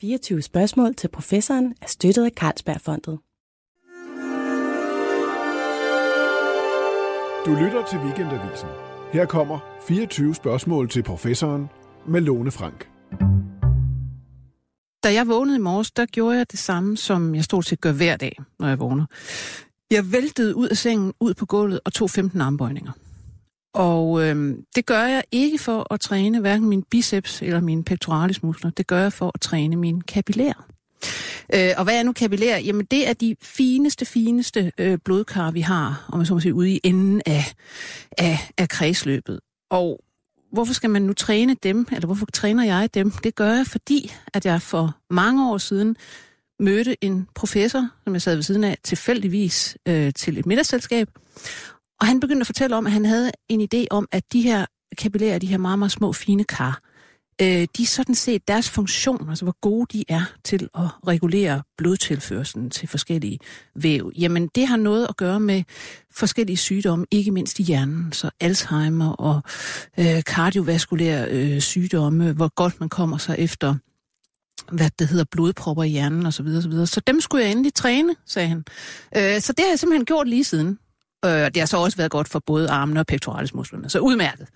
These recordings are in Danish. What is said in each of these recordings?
24 spørgsmål til professoren er støttet af Carlsbergfondet. Du lytter til Weekendavisen. Her kommer 24 spørgsmål til professoren med Lone Frank. Da jeg vågnede i morges, der gjorde jeg det samme, som jeg stort set gør hver dag, når jeg vågner. Jeg væltede ud af sengen, ud på gulvet og tog 15 armbøjninger. Og øh, det gør jeg ikke for at træne hverken min biceps eller mine pectoralis muskler. Det gør jeg for at træne mine kapillærer. Øh, og hvad er nu kapillær? Jamen det er de fineste, fineste øh, blodkar, vi har, om man så må sige, ude i enden af, af, af kredsløbet. Og hvorfor skal man nu træne dem, eller hvorfor træner jeg dem? Det gør jeg, fordi at jeg for mange år siden mødte en professor, som jeg sad ved siden af, tilfældigvis øh, til et middagsselskab. Og han begyndte at fortælle om, at han havde en idé om, at de her kapillærer, de her meget, meget små, fine kar, øh, de sådan set, deres funktion, altså hvor gode de er til at regulere blodtilførselen til forskellige væv, jamen det har noget at gøre med forskellige sygdomme, ikke mindst i hjernen, så Alzheimer og øh, kardiovaskulære øh, sygdomme, hvor godt man kommer sig efter hvad det hedder, blodpropper i hjernen osv. Så, videre, så, så dem skulle jeg endelig træne, sagde han. Øh, så det har jeg simpelthen gjort lige siden. Øh, det har så også været godt for både armene og pectoralismusklerne, så udmærket.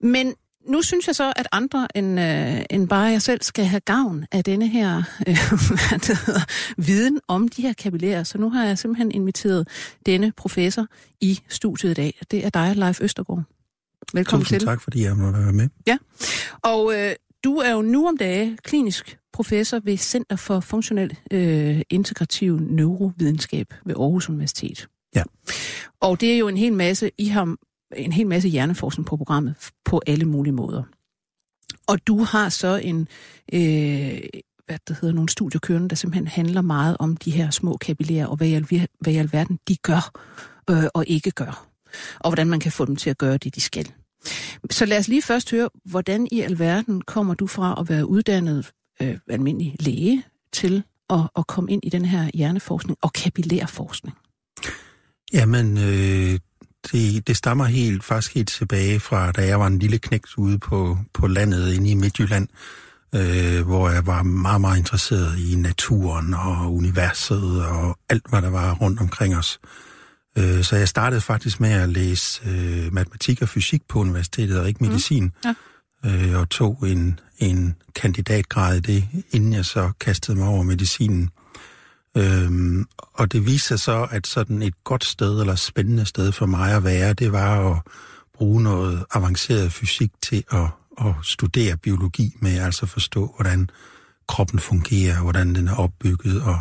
Men nu synes jeg så, at andre end, øh, end bare jeg selv skal have gavn af denne her øh, hedder, viden om de her kapillærer. Så nu har jeg simpelthen inviteret denne professor i studiet i dag. Det er dig, Leif Østergaard. Velkommen Tusind til. tak, fordi jeg må være med. Ja, og øh, du er jo nu om dage klinisk professor ved Center for Funktionel øh, Integrativ Neurovidenskab ved Aarhus Universitet. Ja. Og det er jo en hel masse, I har en hel masse hjerneforskning på programmet på alle mulige måder. Og du har så en, øh, hvad det hedder, nogle studier kørende, der simpelthen handler meget om de her små kapillærer, og hvad i, alver, hvad i alverden de gør øh, og ikke gør. Og hvordan man kan få dem til at gøre det, de skal. Så lad os lige først høre, hvordan i alverden kommer du fra at være uddannet øh, almindelig læge til at, at komme ind i den her hjerneforskning og kapillærforskning? Jamen, øh, det, det stammer helt, faktisk helt tilbage fra, da jeg var en lille knægt ude på, på landet inde i Midtjylland, øh, hvor jeg var meget, meget interesseret i naturen og universet og alt, hvad der var rundt omkring os. Øh, så jeg startede faktisk med at læse øh, matematik og fysik på universitetet, og ikke medicin. Mm. Ja. Øh, og tog en, en kandidatgrad i det, inden jeg så kastede mig over medicinen. Øhm, og det viste sig så, at sådan et godt sted, eller spændende sted for mig at være, det var at bruge noget avanceret fysik til at, at studere biologi med, altså forstå, hvordan kroppen fungerer, hvordan den er opbygget, og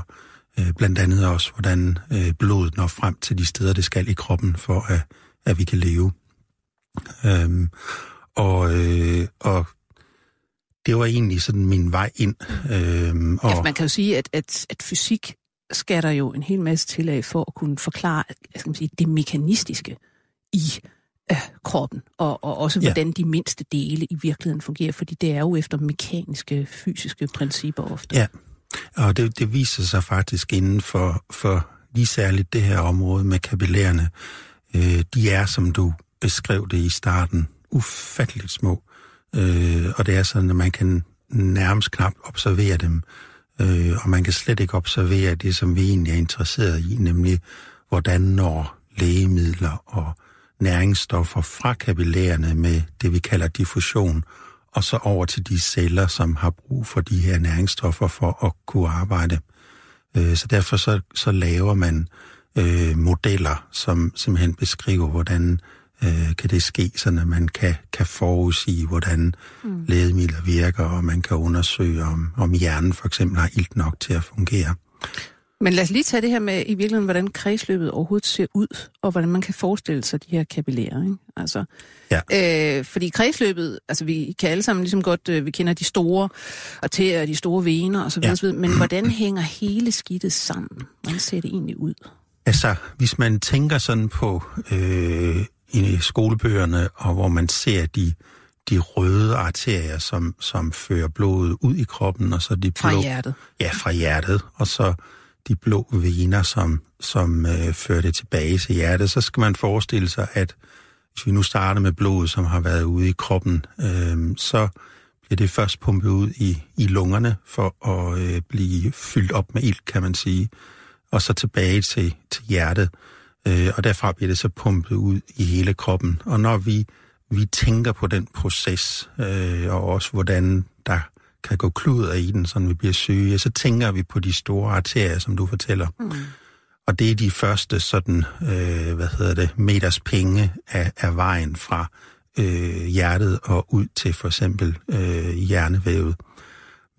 øh, blandt andet også, hvordan øh, blodet når frem til de steder, det skal i kroppen, for at, at vi kan leve. Øhm, og, øh, og det var egentlig sådan min vej ind. Øhm, og... Ja, man kan jo sige, at, at, at fysik skal der jo en hel masse til af for at kunne forklare skal man sige, det mekanistiske i øh, kroppen, og, og også hvordan ja. de mindste dele i virkeligheden fungerer, fordi det er jo efter mekaniske, fysiske principper ofte. Ja, og det, det viser sig faktisk inden for, for lige særligt det her område med kapillærerne. Øh, de er, som du beskrev det i starten, ufatteligt små. Øh, og det er sådan, at man kan nærmest knap observere dem. Øh, og man kan slet ikke observere det, som vi egentlig er interesseret i, nemlig hvordan når lægemidler og næringsstoffer fra kapillærerne med det, vi kalder diffusion, og så over til de celler, som har brug for de her næringsstoffer for at kunne arbejde. Øh, så derfor så, så laver man øh, modeller, som simpelthen beskriver, hvordan øh, kan det ske, så at man kan, kan forudsige, hvordan mm. lægemidler virker, og man kan undersøge, om, om hjernen for eksempel har ilt nok til at fungere. Men lad os lige tage det her med i virkeligheden, hvordan kredsløbet overhovedet ser ud, og hvordan man kan forestille sig de her kapillærer. Ikke? Altså, ja. øh, fordi kredsløbet, altså vi kan alle sammen ligesom godt, øh, vi kender de store arterier, de store vener osv., ja. men hvordan hænger hele skidtet sammen? Hvordan ser det egentlig ud? Altså, hvis man tænker sådan på øh, i skolebøgerne, og hvor man ser de, de røde arterier, som, som fører blodet ud i kroppen, og så de blå... Fra hjertet. Ja, fra hjertet, og så de blå vener, som, som øh, fører det tilbage til hjertet, så skal man forestille sig, at hvis vi nu starter med blodet, som har været ude i kroppen, øh, så bliver det først pumpet ud i, i lungerne for at øh, blive fyldt op med ild, kan man sige, og så tilbage til, til hjertet. Øh, og derfra bliver det så pumpet ud i hele kroppen. Og når vi, vi tænker på den proces, øh, og også hvordan der kan gå kluder i den, så vi bliver syge, så tænker vi på de store arterier, som du fortæller. Mm. Og det er de første sådan, øh, hvad hedder det, meters penge af, af vejen fra øh, hjertet og ud til for eksempel øh, hjernevævet.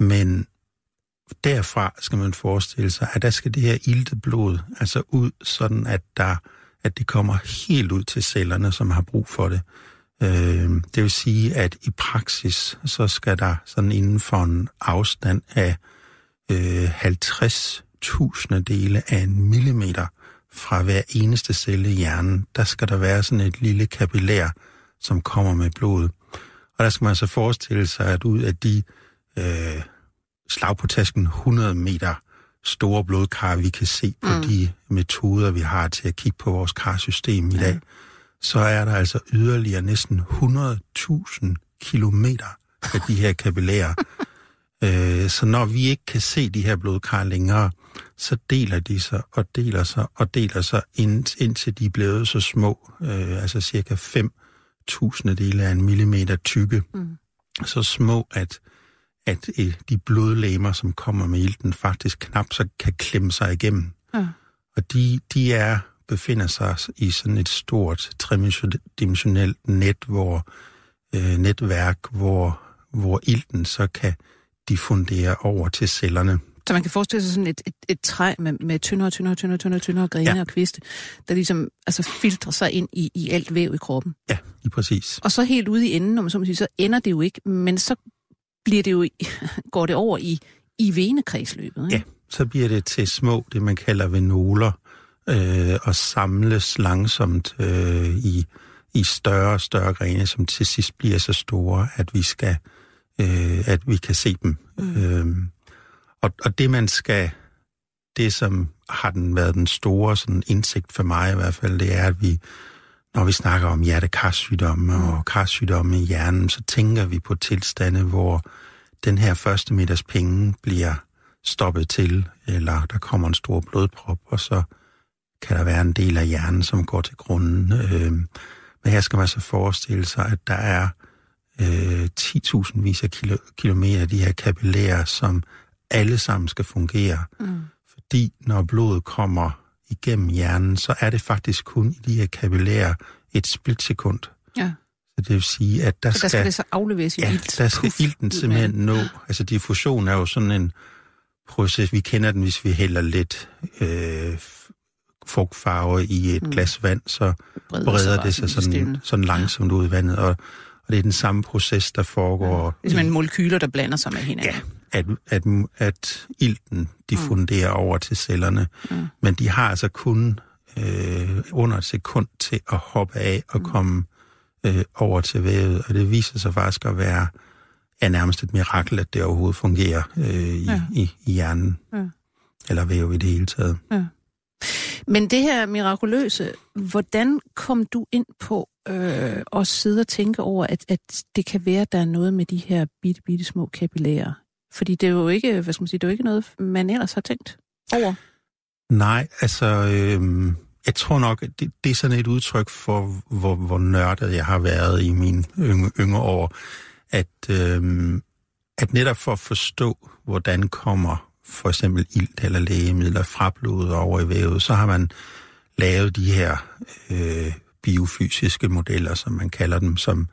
Men derfra skal man forestille sig, at der skal det her ilte blod altså ud, sådan at, der, at det kommer helt ud til cellerne, som har brug for det. Øh, det vil sige, at i praksis, så skal der sådan inden for en afstand af øh, 50.000 dele af en millimeter fra hver eneste celle i hjernen, der skal der være sådan et lille kapillær, som kommer med blodet. Og der skal man så forestille sig, at ud af de øh, slag på tasken 100 meter store blodkar, vi kan se på mm. de metoder, vi har til at kigge på vores karsystem i dag, så er der altså yderligere næsten 100.000 kilometer af de her kapillærer. øh, så når vi ikke kan se de her blodkar længere, så deler de sig og deler sig og deler sig, ind, indtil de er blevet så små, øh, altså cirka 5 tusindedele af en millimeter tykke. Mm. Så små, at, at øh, de blodlæmer, som kommer med ilten, faktisk knap så kan klemme sig igennem. Ja. Og de, de er befinder sig i sådan et stort tredimensionelt net, hvor øh, netværk, hvor, hvor ilten så kan diffundere over til cellerne. Så man kan forestille sig sådan et, et, et træ med, med tyndere, tyndere, tyndere, tyndere, tyndere grene ja. og kviste, der ligesom altså filtrer sig ind i, i alt væv i kroppen. Ja, lige præcis. Og så helt ude i enden, når man så må sige, så ender det jo ikke, men så bliver det jo, går det over i, i venekredsløbet. Ikke? Ja, så bliver det til små, det man kalder venoler, øh, og samles langsomt øh, i, i større og større grene, som til sidst bliver så store, at vi skal øh, at vi kan se dem. Mm. Øh, og, og det man skal, det som har den været den store sådan indsigt for mig i hvert fald, det er, at vi, når vi snakker om hjertekarsygdomme mm. og karsygdomme i hjernen, så tænker vi på tilstande, hvor den her første middags penge bliver stoppet til, eller der kommer en stor blodprop, og så kan der være en del af hjernen, som går til grunden. Øh, men her skal man så forestille sig, at der er øh, 10.000 vis af kilo, kilometer af de her kapillærer, som alle sammen skal fungere. Mm. Fordi når blodet kommer igennem hjernen, så er det faktisk kun i de her kapillærer et splitsekund. Ja. Så det vil sige, at der, så der skal, skal det så afleveres i ja, ilt. der skal Puff, ilten simpelthen nå. Altså diffusion er jo sådan en proces, vi kender den, hvis vi hælder lidt øh, frugtfarve i et mm. glas vand, så breder, breder det sig sådan, sådan langsomt ud i vandet. Og, og det er den samme proces, der foregår. Ja. Det er simpelthen molekyler, der blander sig med hinanden. Ja, at, at, at ilten diffunderer mm. over til cellerne. Mm. Men de har altså kun øh, under et sekund til at hoppe af og mm. komme øh, over til vævet. Og det viser sig faktisk at være ja, nærmest et mirakel, at det overhovedet fungerer øh, i, ja. i, i hjernen. Ja. Eller væv i det hele taget. Ja. Men det her mirakuløse, hvordan kom du ind på øh, at sidde og tænke over, at, at det kan være, at der er noget med de her bitte, bitte små kapillærer? Fordi det er jo ikke, hvad skal man sige, det er jo ikke noget, man ellers har tænkt over. Nej, altså, øh, jeg tror nok, at det, det er sådan et udtryk for, hvor, hvor nørdet jeg har været i mine yngre, yngre år, at, øh, at netop for at forstå, hvordan kommer for eksempel ilt eller lægemidler fra blodet over i vævet, så har man lavet de her øh, biofysiske modeller, som man kalder dem, som,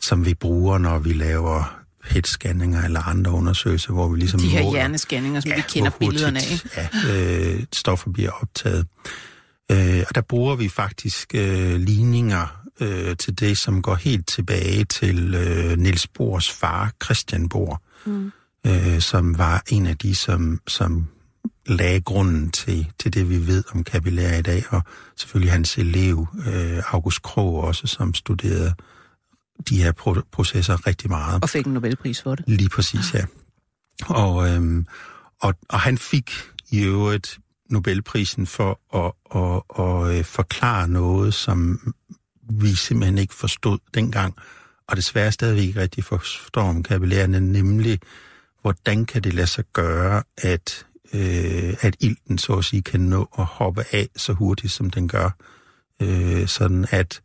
som vi bruger, når vi laver PET-scanninger eller andre undersøgelser, hvor vi ligesom De her måler, hjernescanninger, som ja, vi kender hurtigt, billederne af. Ja, øh, stoffer bliver optaget. Øh, og der bruger vi faktisk øh, ligninger øh, til det, som går helt tilbage til øh, Niels Bohrs far, Christian Bohr. Mm øh, som var en af de, som, som lagde grunden til, til det, vi ved om kapillær i dag, og selvfølgelig hans elev, øh, August Krog også, som studerede de her pro- processer rigtig meget. Og fik en Nobelpris for det. Lige præcis, ja. Og, øhm, og, og han fik i øvrigt Nobelprisen for at, at, at, at øh, forklare noget, som vi simpelthen ikke forstod dengang, og desværre stadigvæk ikke rigtig forstår om kapillærerne, nemlig hvordan kan det lade sig gøre, at, øh, at ilten så at sige kan nå at hoppe af så hurtigt, som den gør, øh, sådan at,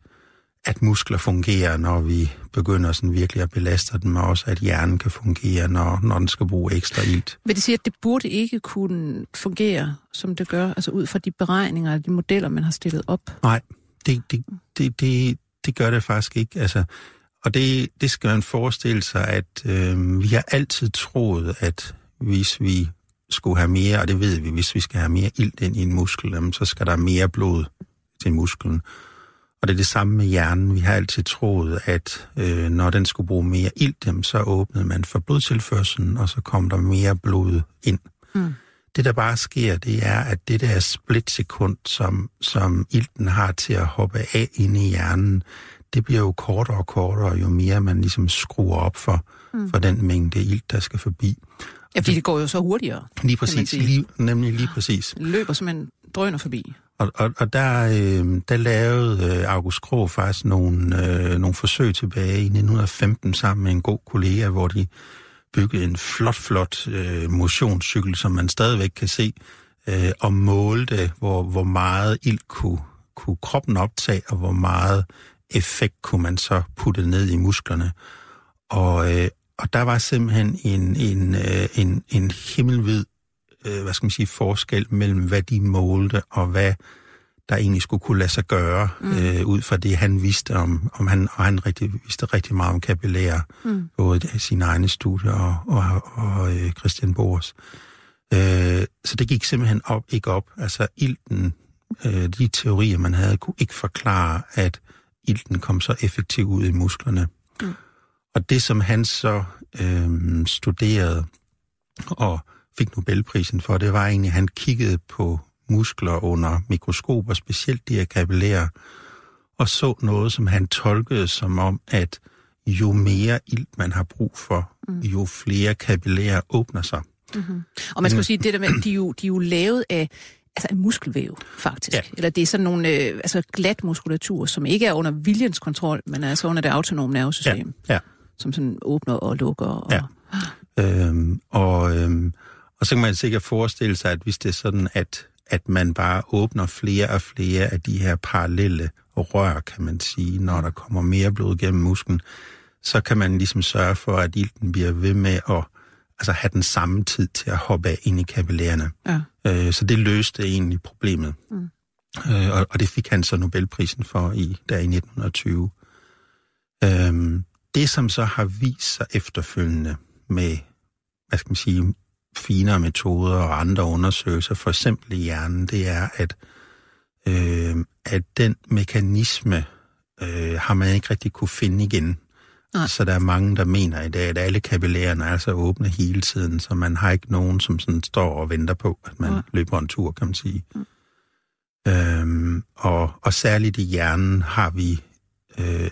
at muskler fungerer, når vi begynder sådan virkelig at belaste dem, og også at hjernen kan fungere, når, når den skal bruge ekstra ilt. Vil det sige, at det burde ikke kunne fungere, som det gør, altså ud fra de beregninger og de modeller, man har stillet op? Nej, det, det, det, det, det gør det faktisk ikke. Altså, og det, det skal man forestille sig, at øh, vi har altid troet, at hvis vi skulle have mere, og det ved vi, hvis vi skal have mere ilt ind i en muskel, jamen, så skal der mere blod til musklen. Og det er det samme med hjernen. Vi har altid troet, at øh, når den skulle bruge mere ilt, jamen, så åbnede man for blodtilførselen, og så kom der mere blod ind. Mm. Det, der bare sker, det er, at det der splitsekund, som, som ilten har til at hoppe af inde i hjernen, det bliver jo kortere og kortere, jo mere man ligesom skruer op for, mm. for den mængde ilt, der skal forbi. Ja, fordi det går jo så hurtigere. Lige præcis, lige, nemlig lige præcis. Løber simpelthen drøner forbi. Og, og, og der, øh, der lavede øh, August Krog faktisk nogle, øh, nogle forsøg tilbage i 1915 sammen med en god kollega, hvor de byggede en flot, flot øh, motionscykel, som man stadigvæk kan se, øh, og målte, hvor, hvor meget ild kunne, kunne kroppen optage, og hvor meget effekt kunne man så putte ned i musklerne. Og, øh, og der var simpelthen en, en, øh, en, en himmelvid øh, hvad skal man sige, forskel mellem, hvad de målte, og hvad der egentlig skulle kunne lade sig gøre, mm. øh, ud fra det, han vidste om, om han, og han rigtig, vidste rigtig meget om kapillære, mm. både i sine egne studier og, og, og øh, Christian Bors. Øh, så det gik simpelthen op, ikke op. Altså ilten, øh, de teorier, man havde, kunne ikke forklare, at ilten kom så effektivt ud i musklerne. Mm. Og det, som han så øh, studerede og fik Nobelprisen for, det var egentlig, at han kiggede på muskler under mikroskop, og specielt de her kapillærer, og så noget, som han tolkede som om, at jo mere ilt man har brug for, mm. jo flere kapillærer åbner sig. Mm-hmm. Og man skal jo sige, det der med, de er jo, de er jo lavet af altså en muskelvæv, faktisk. Ja. Eller det er sådan nogle øh, altså glat muskulatur, som ikke er under viljens kontrol, men er altså under det autonome nervesystem. Ja. Ja. Som sådan åbner og lukker. Og... Ja. Øhm, og, øhm, og så kan man sikkert forestille sig, at hvis det er sådan, at, at man bare åbner flere og flere af de her parallelle rør, kan man sige, når der kommer mere blod gennem musklen, så kan man ligesom sørge for, at ilten bliver ved med at altså have den samme tid til at hoppe af ind i kapillærerne. Ja. Øh, så det løste egentlig problemet. Mm. Øh, og, og det fik han så Nobelprisen for i der i 1920. Øh, det, som så har vist sig efterfølgende med, hvad skal man sige, finere metoder og andre undersøgelser, for eksempel i hjernen, det er, at, øh, at den mekanisme øh, har man ikke rigtig kunne finde igen. Nej. Så der er mange, der mener i dag, at alle kapillærerne er altså åbne hele tiden, så man har ikke nogen, som sådan står og venter på, at man ja. løber en tur, kan man sige. Mm. Øhm, og, og særligt i hjernen har vi, øh,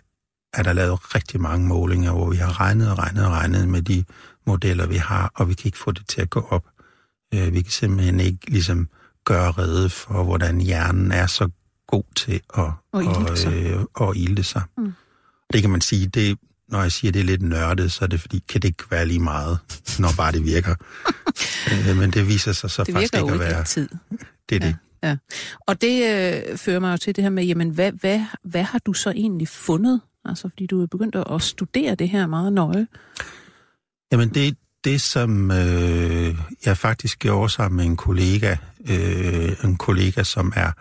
er der lavet rigtig mange målinger, hvor vi har regnet og regnet og regnet med de modeller, vi har, og vi kan ikke få det til at gå op. Øh, vi kan simpelthen ikke ligesom gøre rede for, hvordan hjernen er så god til at og ilde sig. Øh, og ilde sig. Mm. Det kan man sige, det, når jeg siger, det er lidt nørdet, så er det fordi, kan det ikke være lige meget, når bare det virker. øh, men det viser sig så det faktisk ikke at være... tid. Det er ja. det. Ja. Og det øh, fører mig jo til det her med, jamen, hvad, hvad, hvad har du så egentlig fundet? Altså, fordi du er begyndt at studere det her meget nøje. Jamen, det, det som øh, jeg faktisk gjorde sammen med en kollega, øh, en kollega, som er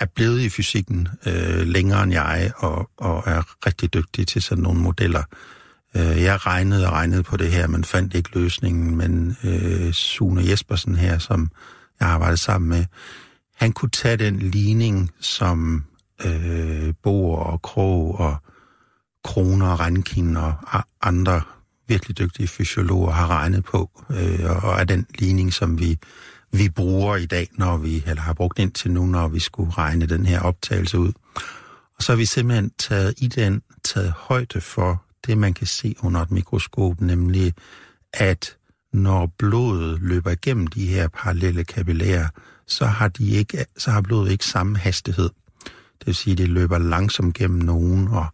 er blevet i fysikken øh, længere end jeg, og, og er rigtig dygtig til sådan nogle modeller. Øh, jeg regnede og regnede på det her, men fandt ikke løsningen, men øh, Sune Jespersen her, som jeg arbejdede sammen med, han kunne tage den ligning, som øh, Boer og Krog og Kroner og Rankin og andre virkelig dygtige fysiologer har regnet på, øh, og er den ligning, som vi vi bruger i dag, når vi, eller har brugt indtil nu, når vi skulle regne den her optagelse ud. Og så har vi simpelthen taget i den, taget højde for det, man kan se under et mikroskop, nemlig at når blodet løber igennem de her parallelle kapillærer, så har, de ikke, så har blodet ikke samme hastighed. Det vil sige, at det løber langsomt gennem nogen og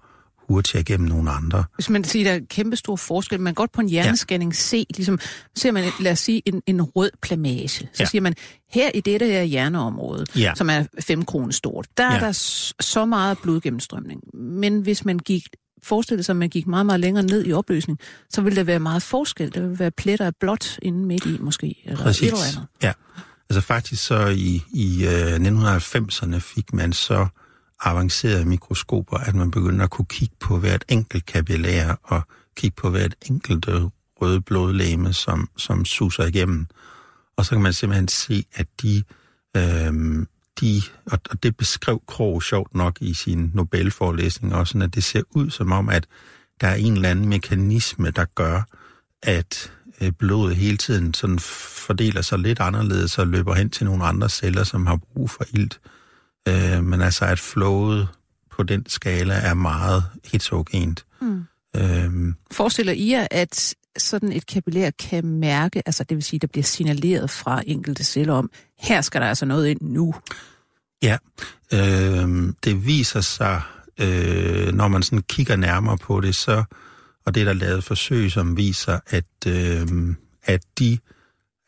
hurtigere igennem nogle andre. Hvis man siger, der er kæmpe stor forskel, man kan godt på en hjernescanning ja. se, ligesom, ser man, lad os sige, en, en rød plamage. Så ja. siger man, her i dette her hjerneområde, ja. som er 5 kroner stort, der ja. er der så meget blodgennemstrømning. Men hvis man gik forestille sig, at man gik meget, meget længere ned i opløsning, så ville der være meget forskel. Der ville være pletter af blåt inde midt i, måske, eller Præcis. et eller andet. Ja, altså faktisk så i, i uh, 1990'erne fik man så avancerede mikroskoper, at man begyndte at kunne kigge på hvert enkelt kapillær og kigge på hvert enkelt øh, røde blodlæme, som, som suser igennem. Og så kan man simpelthen se, at de, øhm, de og det beskrev Krog sjovt nok i sin Nobelforelæsning også, at det ser ud som om, at der er en eller anden mekanisme, der gør, at øh, blodet hele tiden sådan fordeler sig lidt anderledes og løber hen til nogle andre celler, som har brug for ilt. Øh, men altså, at flowet på den skala er meget heterogent. Mm. Øhm. Forestiller I jer, at sådan et kapillær kan mærke, altså det vil sige, der bliver signaleret fra enkelte celler om, her skal der altså noget ind nu? Ja, øh, det viser sig, øh, når man sådan kigger nærmere på det, så, og det er der lavet forsøg, som viser, at, øh, at, de,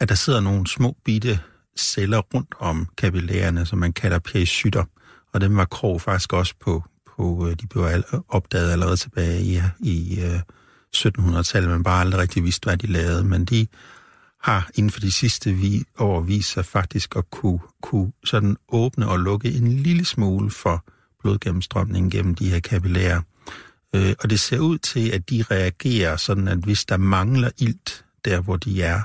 at der sidder nogle små bitte celler rundt om kapillærerne, som man kalder pericytter. Og dem var Krog faktisk også på, på øh, de blev opdaget allerede tilbage i, i øh, 1700-tallet, men bare aldrig rigtig vidste, hvad de lavede. Men de har inden for de sidste vi, år vist sig faktisk at kunne, kunne sådan åbne og lukke en lille smule for blodgennemstrømningen gennem de her kapillærer. Øh, og det ser ud til, at de reagerer sådan, at hvis der mangler ilt der, hvor de er,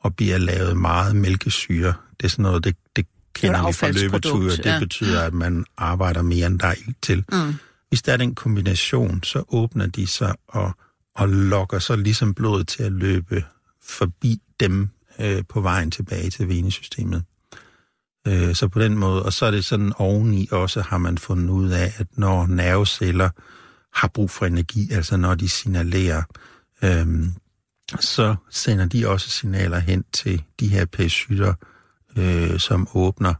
og bliver lavet meget mælkesyre, det er sådan noget, det, det kender vi fra løbeture, det ja. betyder, at man arbejder mere, end der er ilt til. Mm. Hvis der er den kombination, så åbner de sig og, og lokker så ligesom blodet til at løbe forbi dem øh, på vejen tilbage til venesystemet. Øh, så på den måde, og så er det sådan oveni også, har man fundet ud af, at når nerveceller har brug for energi, altså når de signalerer, øh, så sender de også signaler hen til de her pericytter, øh, som åbner.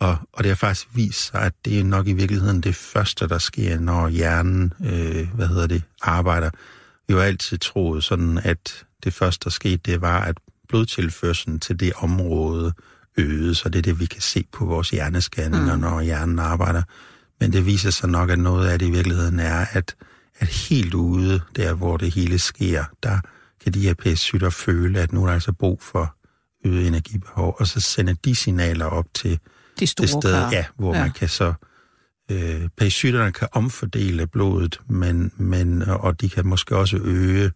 Og, og det har faktisk vist sig, at det er nok i virkeligheden det første, der sker, når hjernen, øh, hvad hedder det, arbejder. Vi har altid troet sådan, at det første, der skete, det var, at blodtilførselen til det område øget, så det er det, vi kan se på vores hjerneskanninger, mm. når hjernen arbejder. Men det viser sig nok, at noget af det i virkeligheden er, at, at helt ude, der hvor det hele sker, der kan de her pæscytter føle, at nu er der altså brug for øget energibehov, og så sender de signaler op til de store det sted, ja, hvor ja. man kan så øh, pæscytterne kan omfordele blodet, men, men, og de kan måske også øge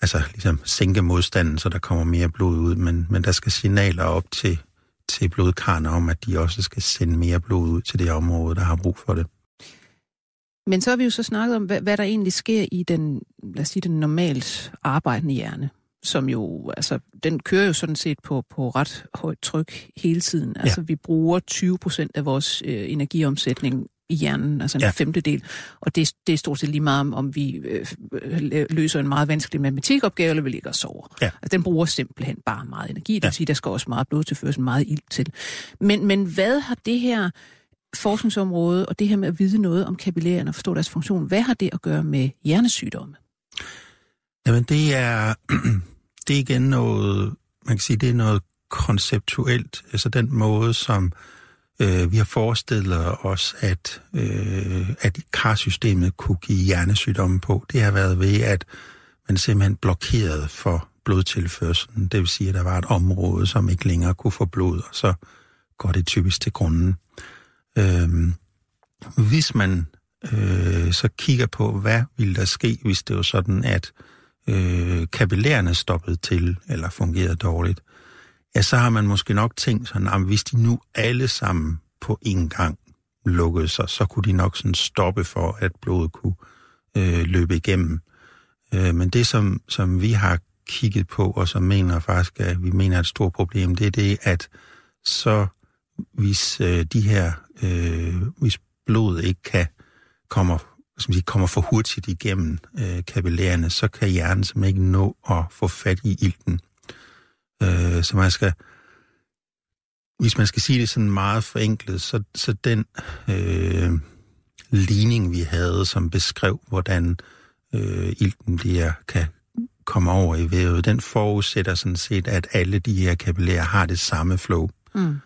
altså ligesom sænke modstanden, så der kommer mere blod ud, men, men der skal signaler op til, til blodkarne om, at de også skal sende mere blod ud til det område, der har brug for det. Men så har vi jo så snakket om, hvad, hvad der egentlig sker i den, lad os sige, den normalt arbejdende hjerne, som jo, altså, den kører jo sådan set på, på ret højt tryk hele tiden. Altså, ja. vi bruger 20 procent af vores øh, energiomsætning i hjernen, altså en ja. femtedel. Og det, det er stort set lige meget om, om vi øh, løser en meget vanskelig matematikopgave, eller vi ligger og sover. Ja. Altså, den bruger simpelthen bare meget energi. Det vil ja. sige, der skal også meget blod tilføres, meget ild til. Men, men hvad har det her forskningsområde, og det her med at vide noget om kapillærerne og forstå deres funktion, hvad har det at gøre med hjernesygdomme? Jamen, det er, det er igen noget, man kan sige, det er noget konceptuelt, altså den måde, som Øh, vi har forestillet os, at, øh, at karsystemet kunne give hjernesygdomme på. Det har været ved, at man simpelthen blokerede for blodtilførselen. Det vil sige, at der var et område, som ikke længere kunne få blod, og så går det typisk til grunden. Øh, hvis man øh, så kigger på, hvad ville der ske, hvis det var sådan, at øh, øh, kapillærerne stoppet til eller fungeret dårligt, ja, så har man måske nok tænkt sådan, at hvis de nu alle sammen på en gang lukkede sig, så kunne de nok sådan stoppe for, at blodet kunne øh, løbe igennem. Øh, men det, som, som vi har kigget på, og som mener faktisk, at vi mener er et stort problem, det er det, at så hvis øh, de her, øh, hvis blodet ikke kan kommer, som sige, kommer for hurtigt igennem øh, kapillærerne, så kan hjernen simpelthen ikke nå at få fat i ilten. Øh, så man skal, hvis man skal sige det sådan meget forenklet, så, så den øh, ligning, vi havde, som beskrev, hvordan øh, ilten bliver, kan komme over i vævet, den forudsætter sådan set, at alle de her kapillærer har det samme flow. Mm.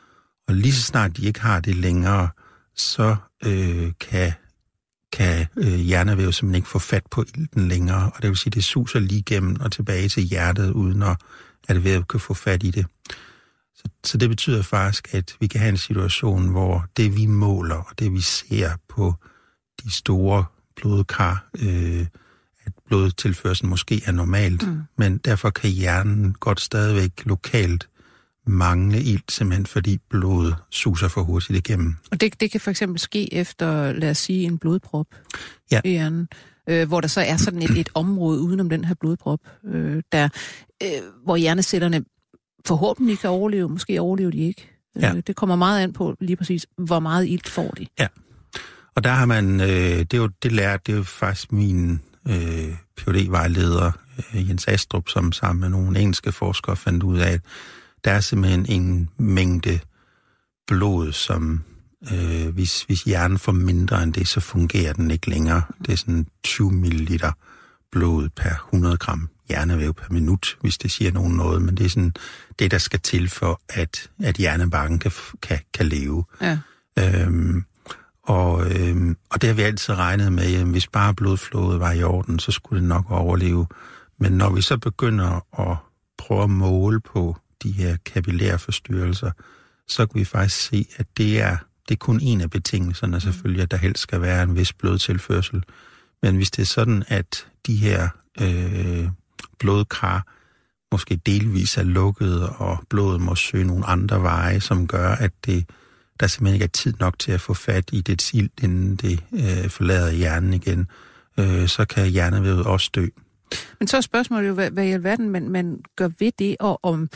Og lige så snart de ikke har det længere, så øh, kan, kan øh, hjernevæv simpelthen ikke få fat på ilten længere, og det vil sige, at det suser lige igennem og tilbage til hjertet, uden at, at vævet kan få fat i det. Så, så det betyder faktisk, at vi kan have en situation, hvor det vi måler og det vi ser på de store blodkar, øh, at blodtilførselen måske er normalt, mm. men derfor kan hjernen godt stadigvæk lokalt mangle ilt, simpelthen fordi blodet suser for hurtigt igennem. Og det, det kan for eksempel ske efter, lad os sige, en blodprop ja. i hjernen, øh, hvor der så er sådan et, et område udenom den her blodprop, øh, der, øh, hvor hjernecellerne forhåbentlig kan overleve, måske overlever de ikke. Øh, ja. Det kommer meget an på lige præcis, hvor meget ilt får de. Ja, og der har man, øh, det er jo det lært, det er jo faktisk min øh, phd vejleder øh, Jens Astrup, som sammen med nogle engelske forskere fandt ud af, at der er simpelthen en mængde blod, som øh, hvis, hvis hjernen får mindre end det, så fungerer den ikke længere. Det er sådan 20 ml blod per 100 gram hjernevæv per minut, hvis det siger nogen noget, men det er sådan det, der skal til for, at, at hjernebanken kan, kan, kan leve. Ja. Øhm, og, øhm, og det har vi altid regnet med, at hvis bare blodflådet var i orden, så skulle det nok overleve. Men når vi så begynder at prøve at måle på de her kapillære forstyrrelser, så kan vi faktisk se, at det er, det er kun en af betingelserne selvfølgelig, at der helst skal være en vis blodtilførsel. Men hvis det er sådan, at de her øh, blodkar måske delvis er lukket, og blodet må søge nogle andre veje, som gør, at det, der simpelthen ikke er tid nok til at få fat i det sild, inden det øh, forlader hjernen igen, øh, så kan hjernevævet også dø. Men så er spørgsmålet jo, hvad, hvad i alverden man, man gør ved det, og om,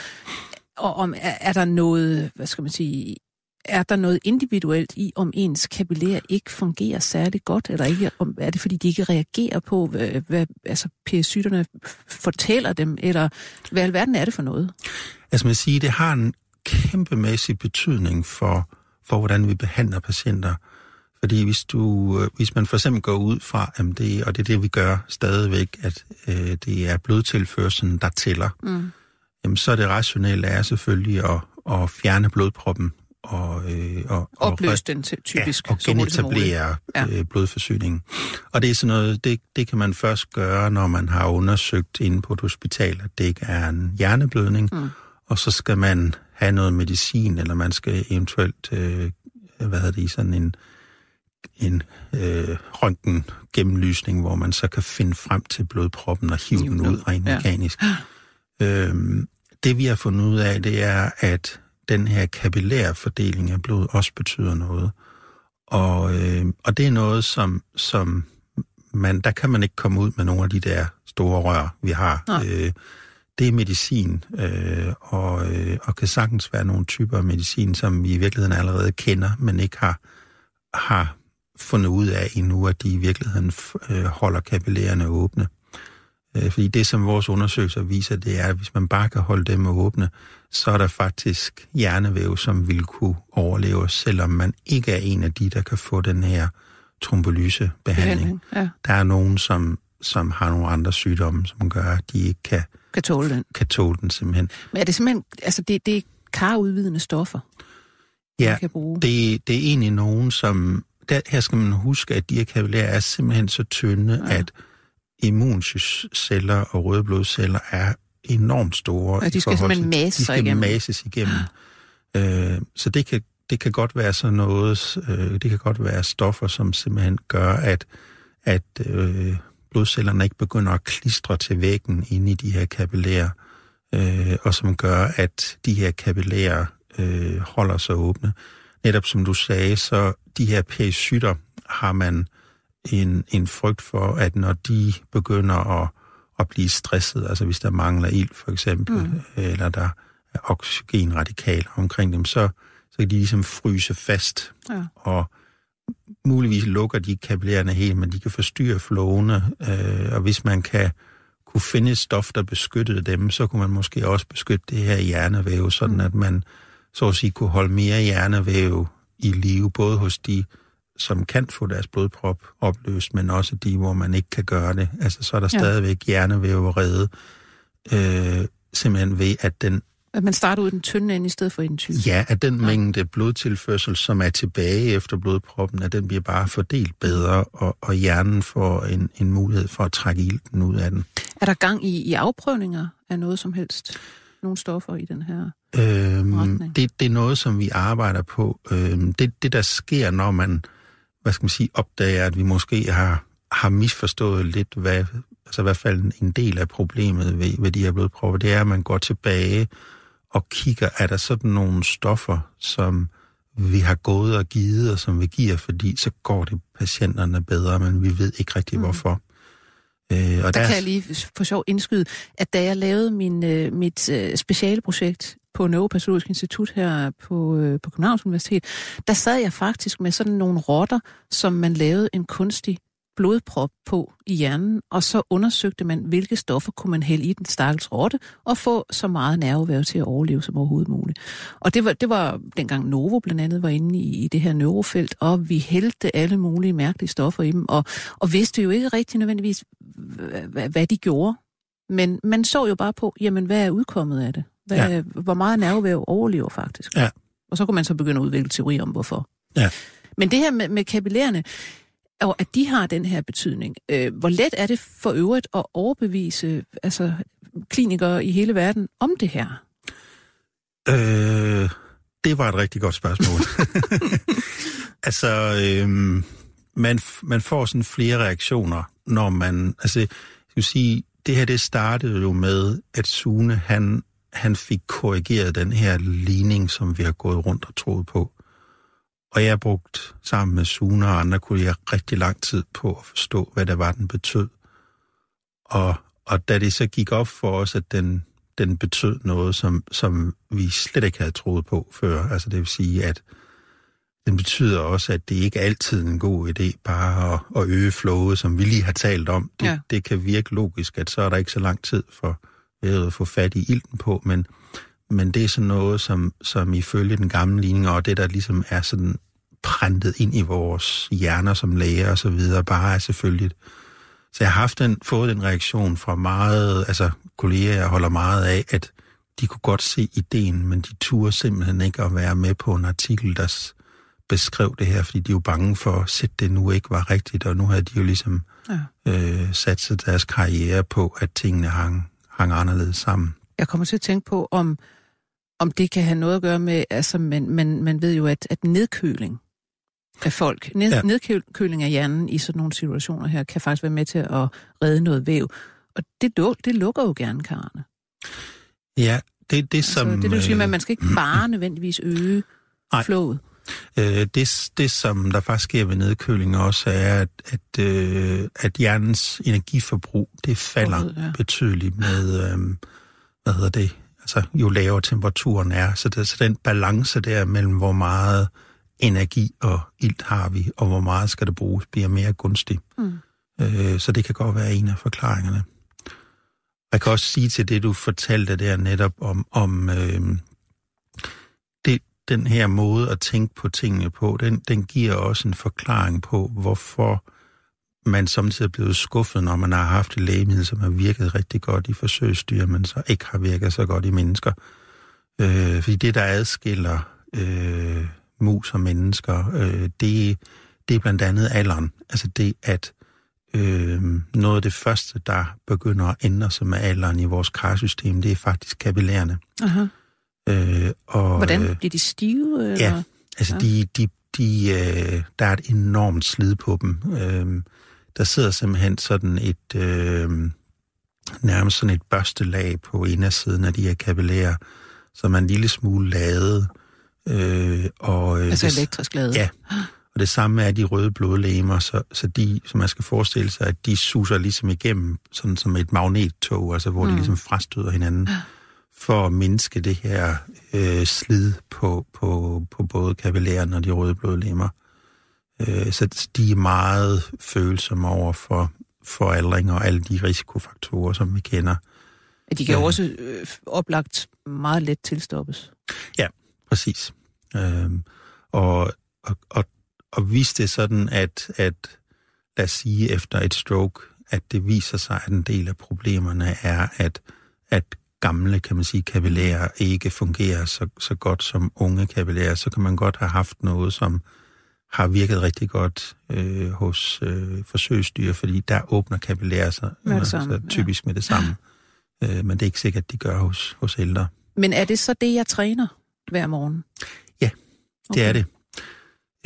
og om er, er der noget, hvad skal man sige, er der noget individuelt i, om ens kapillær ikke fungerer særlig godt, eller ikke? Om, er det, fordi de ikke reagerer på, hvad, hvad altså PSY'erne fortæller dem, eller hvad alverden er det for noget? Altså man siger, det har en kæmpemæssig betydning for, for hvordan vi behandler patienter. Fordi hvis, du, øh, hvis man for eksempel går ud fra, at det, og det er det, vi gør stadigvæk, at øh, det er blodtilførselen, der tæller, mm. jamen, så er det rationelle er selvfølgelig at, at fjerne blodproppen og, øh, og, opløse den typisk. Ja, og genetablere ja. øh, blodforsyningen. Og det er sådan noget, det, det kan man først gøre, når man har undersøgt inde på et hospital, at det ikke er en hjerneblødning, mm. og så skal man have noget medicin, eller man skal eventuelt, øh, hvad hedder det, sådan en, en øh, røntgen gennemlysning, hvor man så kan finde frem til blodproppen og hive den ud rent ja. mekanisk. Øhm, det vi har fundet ud af, det er, at den her kapillære fordeling af blod også betyder noget. Og, øh, og det er noget, som, som man, der kan man ikke komme ud med nogle af de der store rør, vi har. Øh, det er medicin, øh, og, øh, og kan sagtens være nogle typer af medicin, som vi i virkeligheden allerede kender, men ikke har, har fundet ud af endnu, at de i virkeligheden øh, holder kapillærerne åbne. Øh, fordi det, som vores undersøgelser viser, det er, at hvis man bare kan holde dem åbne, så er der faktisk hjernevæv, som vil kunne overleve, selvom man ikke er en af de, der kan få den her trombolysebehandling. Ja. Der er nogen, som, som har nogle andre sygdomme, som gør, at de ikke kan, kan tåle den. Kan tåle den simpelthen. Men er det simpelthen, altså det, det er karudvidende stoffer, ja, kan bruge? Det, det er egentlig nogen, som, der, her skal man huske, at de her kapillarer er simpelthen så tynde, ja. at immunceller og røde blodceller er enormt store. Og de skal simpelthen masse sig igennem. mases igennem. Øh, så det kan, det kan godt være sådan noget, øh, det kan godt være stoffer, som simpelthen gør, at, at øh, blodcellerne ikke begynder at klistre til væggen inde i de her kapillærer, øh, og som gør, at de her kapillærer øh, holder sig åbne. Netop som du sagde, så de her pericytter har man en, en frygt for, at når de begynder at, at blive stresset, altså hvis der mangler ild for eksempel, mm. eller der er oxygenradikaler omkring dem, så, så kan de ligesom fryse fast, ja. og muligvis lukker de kapillærerne helt, men de kan forstyrre flåene, øh, og hvis man kan kunne finde et stof, der beskyttede dem, så kunne man måske også beskytte det her hjernevæv, sådan mm. at man så at sige kunne holde mere hjernevæv i live, både hos de som kan få deres blodprop opløst, men også de, hvor man ikke kan gøre det. Altså, så er der ja. stadigvæk hjernevævrede, øh, simpelthen ved, at den at man starter ud den tynde ende i stedet for i den tykke? Ja, at den ja. mængde blodtilførsel, som er tilbage efter blodproppen, at den bliver bare fordelt bedre, og, og hjernen får en, en mulighed for at trække ilten ud af den. Er der gang i, i afprøvninger af noget som helst? Nogle stoffer i den her øhm, retning? Det, det er noget, som vi arbejder på. Øhm, det, det, der sker, når man, hvad skal man sige, opdager, at vi måske har, har misforstået lidt, hvad, altså i hvert fald en del af problemet ved, ved de her blodpropper, det er, at man går tilbage og kigger, er der sådan nogle stoffer, som vi har gået og givet, og som vi giver, fordi så går det patienterne bedre, men vi ved ikke rigtig mm. hvorfor. Øh, og der, der kan jeg lige for sjov indskyde, at da jeg lavede min, øh, mit øh, specialprojekt på Neuropatologisk Institut her på, øh, på Københavns Universitet, der sad jeg faktisk med sådan nogle rotter, som man lavede en kunstig blodprop på i hjernen, og så undersøgte man, hvilke stoffer kunne man hælde i den stakkels rotte, og få så meget nerveværv til at overleve som overhovedet muligt. Og det var, det var dengang Novo blandt andet var inde i, i det her neurofelt, og vi hældte alle mulige mærkelige stoffer i dem, og, og vidste jo ikke rigtig nødvendigvis, hvad, hvad de gjorde. Men man så jo bare på, jamen hvad er udkommet af det? Hvad, ja. Hvor meget nervevæv overlever faktisk? Ja. Og så kunne man så begynde at udvikle teori om, hvorfor. Ja. Men det her med, med kapillærerne, og at de har den her betydning. Øh, hvor let er det for øvrigt at overbevise altså, klinikere i hele verden om det her? Øh, det var et rigtig godt spørgsmål. altså, øh, man, man får sådan flere reaktioner, når man... Altså, jeg vil sige, det her det startede jo med, at Sune, han, han fik korrigeret den her ligning, som vi har gået rundt og troet på. Og jeg har brugt sammen med Sune og andre kolleger rigtig lang tid på at forstå, hvad det var, den betød. Og, og da det så gik op for os, at den, den betød noget, som, som vi slet ikke havde troet på før, altså det vil sige, at den betyder også, at det ikke er altid en god idé bare at, at øge flowet, som vi lige har talt om. Det, ja. det kan virke logisk, at så er der ikke så lang tid for at få fat i ilten på, men men det er sådan noget, som, som ifølge den gamle ligning, og det der ligesom er sådan printet ind i vores hjerner som læger og så videre, bare er selvfølgelig. Så jeg har haft den, fået den reaktion fra meget, altså kolleger, jeg holder meget af, at de kunne godt se ideen, men de turde simpelthen ikke at være med på en artikel, der beskrev det her, fordi de jo bange for, at det nu ikke var rigtigt, og nu havde de jo ligesom ja. øh, sat deres karriere på, at tingene hang, hang anderledes sammen. Jeg kommer til at tænke på, om om det kan have noget at gøre med, altså man, man, man ved jo, at, at nedkøling af folk, ned, ja. nedkøling af hjernen i sådan nogle situationer her, kan faktisk være med til at redde noget væv. Og det, det lukker jo gerne karrene. Ja, det det, som... Altså, det vil sige, at man skal ikke bare nødvendigvis øge nej. Øh, det, det, som der faktisk sker ved nedkøling også, er, at, at, øh, at hjernens energiforbrug, det falder ja. betydeligt med, øh, hvad hedder det, altså jo lavere temperaturen er. Så, det, så den balance der mellem, hvor meget energi og ilt har vi, og hvor meget skal det bruges, bliver mere gunstig. Mm. Øh, så det kan godt være en af forklaringerne. Jeg kan også sige til det, du fortalte der netop om, om øh, den her måde at tænke på tingene på, den, den giver også en forklaring på, hvorfor man samtidig er blevet skuffet, når man har haft et lægemiddel, som har virket rigtig godt i forsøgsdyr, men så ikke har virket så godt i mennesker. Øh, fordi det, der adskiller øh, mus og mennesker, øh, det, det er blandt andet alderen. Altså det, at øh, noget af det første, der begynder at ændre sig med alderen i vores karsystem, det er faktisk kapillærerne. Aha. Øh, og, Hvordan? Øh, bliver de stive? Eller? Ja, altså ja. de, de, de, øh, der er et enormt slid på dem. Øh, der sidder simpelthen sådan et, øh, nærmest sådan et børstelag på indersiden af de her kapillærer, som er en lille smule lavet. Øh, og, øh, altså det, elektrisk lavet? Ja, og det samme er de røde blodlegemer, så, så de, som man skal forestille sig, at de suser ligesom igennem, sådan som et magnettog, altså hvor mm. de ligesom frastøder hinanden, for at mindske det her øh, slid på, på, på både kapillærerne og de røde blodlegemer. Øh, så de er meget følsomme over for, for aldring og alle de risikofaktorer, som vi kender. De kan jo også øh, oplagt meget let tilstoppes. Ja, præcis. Øh, og, og, og, og hvis det sådan, at, at lad os sige efter et stroke, at det viser sig, at en del af problemerne er, at, at gamle, kan man sige, kapillærer ikke fungerer så, så godt som unge kapillærer, så kan man godt have haft noget, som har virket rigtig godt øh, hos øh, forsøgsdyr, fordi der åbner kapillærer sig Med det samme, altså, typisk ja. med det samme. Øh, men det er ikke sikkert, at de gør hos, hos ældre. Men er det så det, jeg træner hver morgen? Ja, det er det.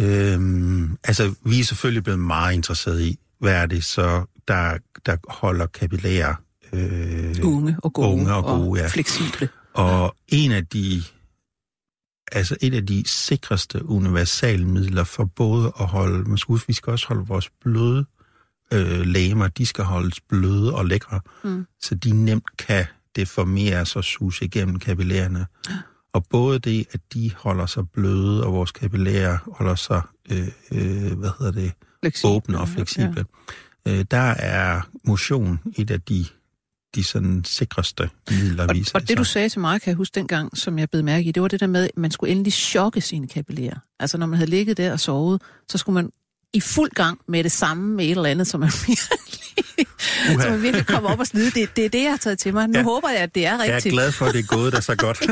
Øhm, altså, vi er selvfølgelig blevet meget interesseret i, hvad er det så, der, der holder kapillærer øh, unge og gode, unge og, gode, og ja. fleksible. Og en af de altså et af de sikreste universalmidler for både at holde, man skal huske, vi skal også holde vores bløde øh, læmer, de skal holdes bløde og lækre, mm. så de nemt kan deformeres og suge igennem kapillærerne. Og både det, at de holder sig bløde, og vores kapillærer holder sig, øh, øh, hvad hedder det, fleksible, åbne og fleksible, ja. øh, der er motion et af de de sådan sikreste midler, og, viser Og det, sig. du sagde til mig, kan jeg huske dengang, som jeg blev mærke i, det var det der med, at man skulle endelig chokke sine kapillærer. Altså, når man havde ligget der og sovet, så skulle man i fuld gang med det samme med et eller andet, som man virkelig, så man virkelig kommer op og slide. Det, det er det, jeg har taget til mig. Nu ja. håber jeg, at det er rigtigt. Jeg er glad for, at det er gået der så godt.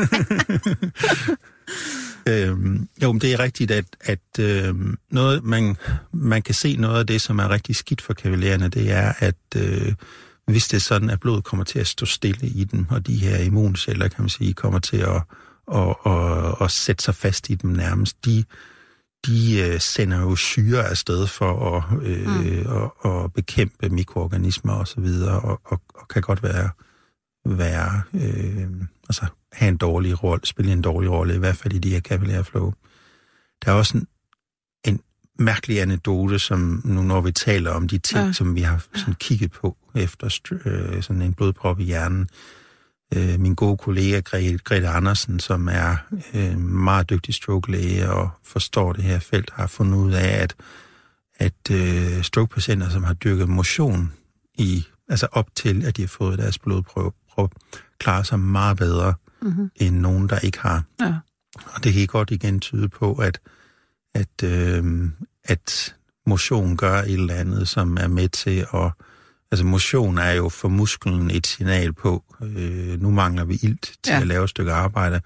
øhm, jo, men det er rigtigt, at, at øhm, noget, man, man kan se noget af det, som er rigtig skidt for kavaliererne, det er, at øh, hvis det er sådan, at blodet kommer til at stå stille i dem, og de her immunceller, kan man sige, kommer til at, at, at, at sætte sig fast i dem nærmest, de, de øh, sender jo syre afsted for at, øh, mm. at, at bekæmpe mikroorganismer og så videre, og, og, og kan godt være, være øh, altså have en dårlig rolle, spille en dårlig rolle, i hvert fald i de her capillary flow. Der er også en mærkelig anekdote, som nu når vi taler om de ting, ja. som vi har sådan kigget på efter øh, sådan en blodprop i hjernen. Øh, min gode kollega Grete, Grete Andersen, som er øh, meget dygtig stroke-læge og forstår det her felt, har fundet ud af, at, at øh, stroke-patienter, som har dyrket motion i, altså op til, at de har fået deres blodprøve, klarer sig meget bedre mm-hmm. end nogen, der ikke har. Ja. Og det kan godt igen tyde på, at at, øh, at motion gør et eller andet, som er med til at... Altså motion er jo for musklen et signal på, øh, nu mangler vi ilt til ja. at lave et stykke arbejde,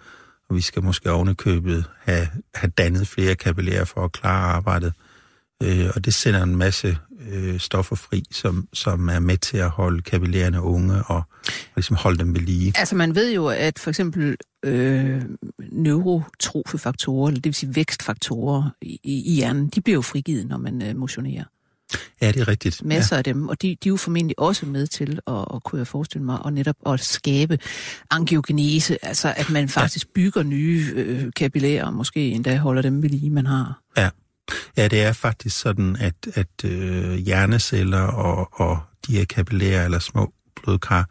og vi skal måske ovenikøbet have, have dannet flere kapillærer for at klare arbejdet. Øh, og det sender en masse øh, stoffer fri, som, som er med til at holde kapillærerne unge og, og ligesom holde dem ved lige. Altså man ved jo, at for eksempel øh, neurotrofe faktorer, det vil sige vækstfaktorer i, i hjernen, de bliver jo frigivet, når man øh, motionerer. Ja, det er rigtigt. Masser ja. af dem, og de, de er jo formentlig også med til at, at kunne jeg forestille mig, og netop at skabe angiogenese, altså at man faktisk ja. bygger nye øh, kapillærer, og måske endda holder dem ved lige, man har. Ja. Ja, det er faktisk sådan, at, at øh, hjerneceller og, og de her kapillærer eller små blodkar,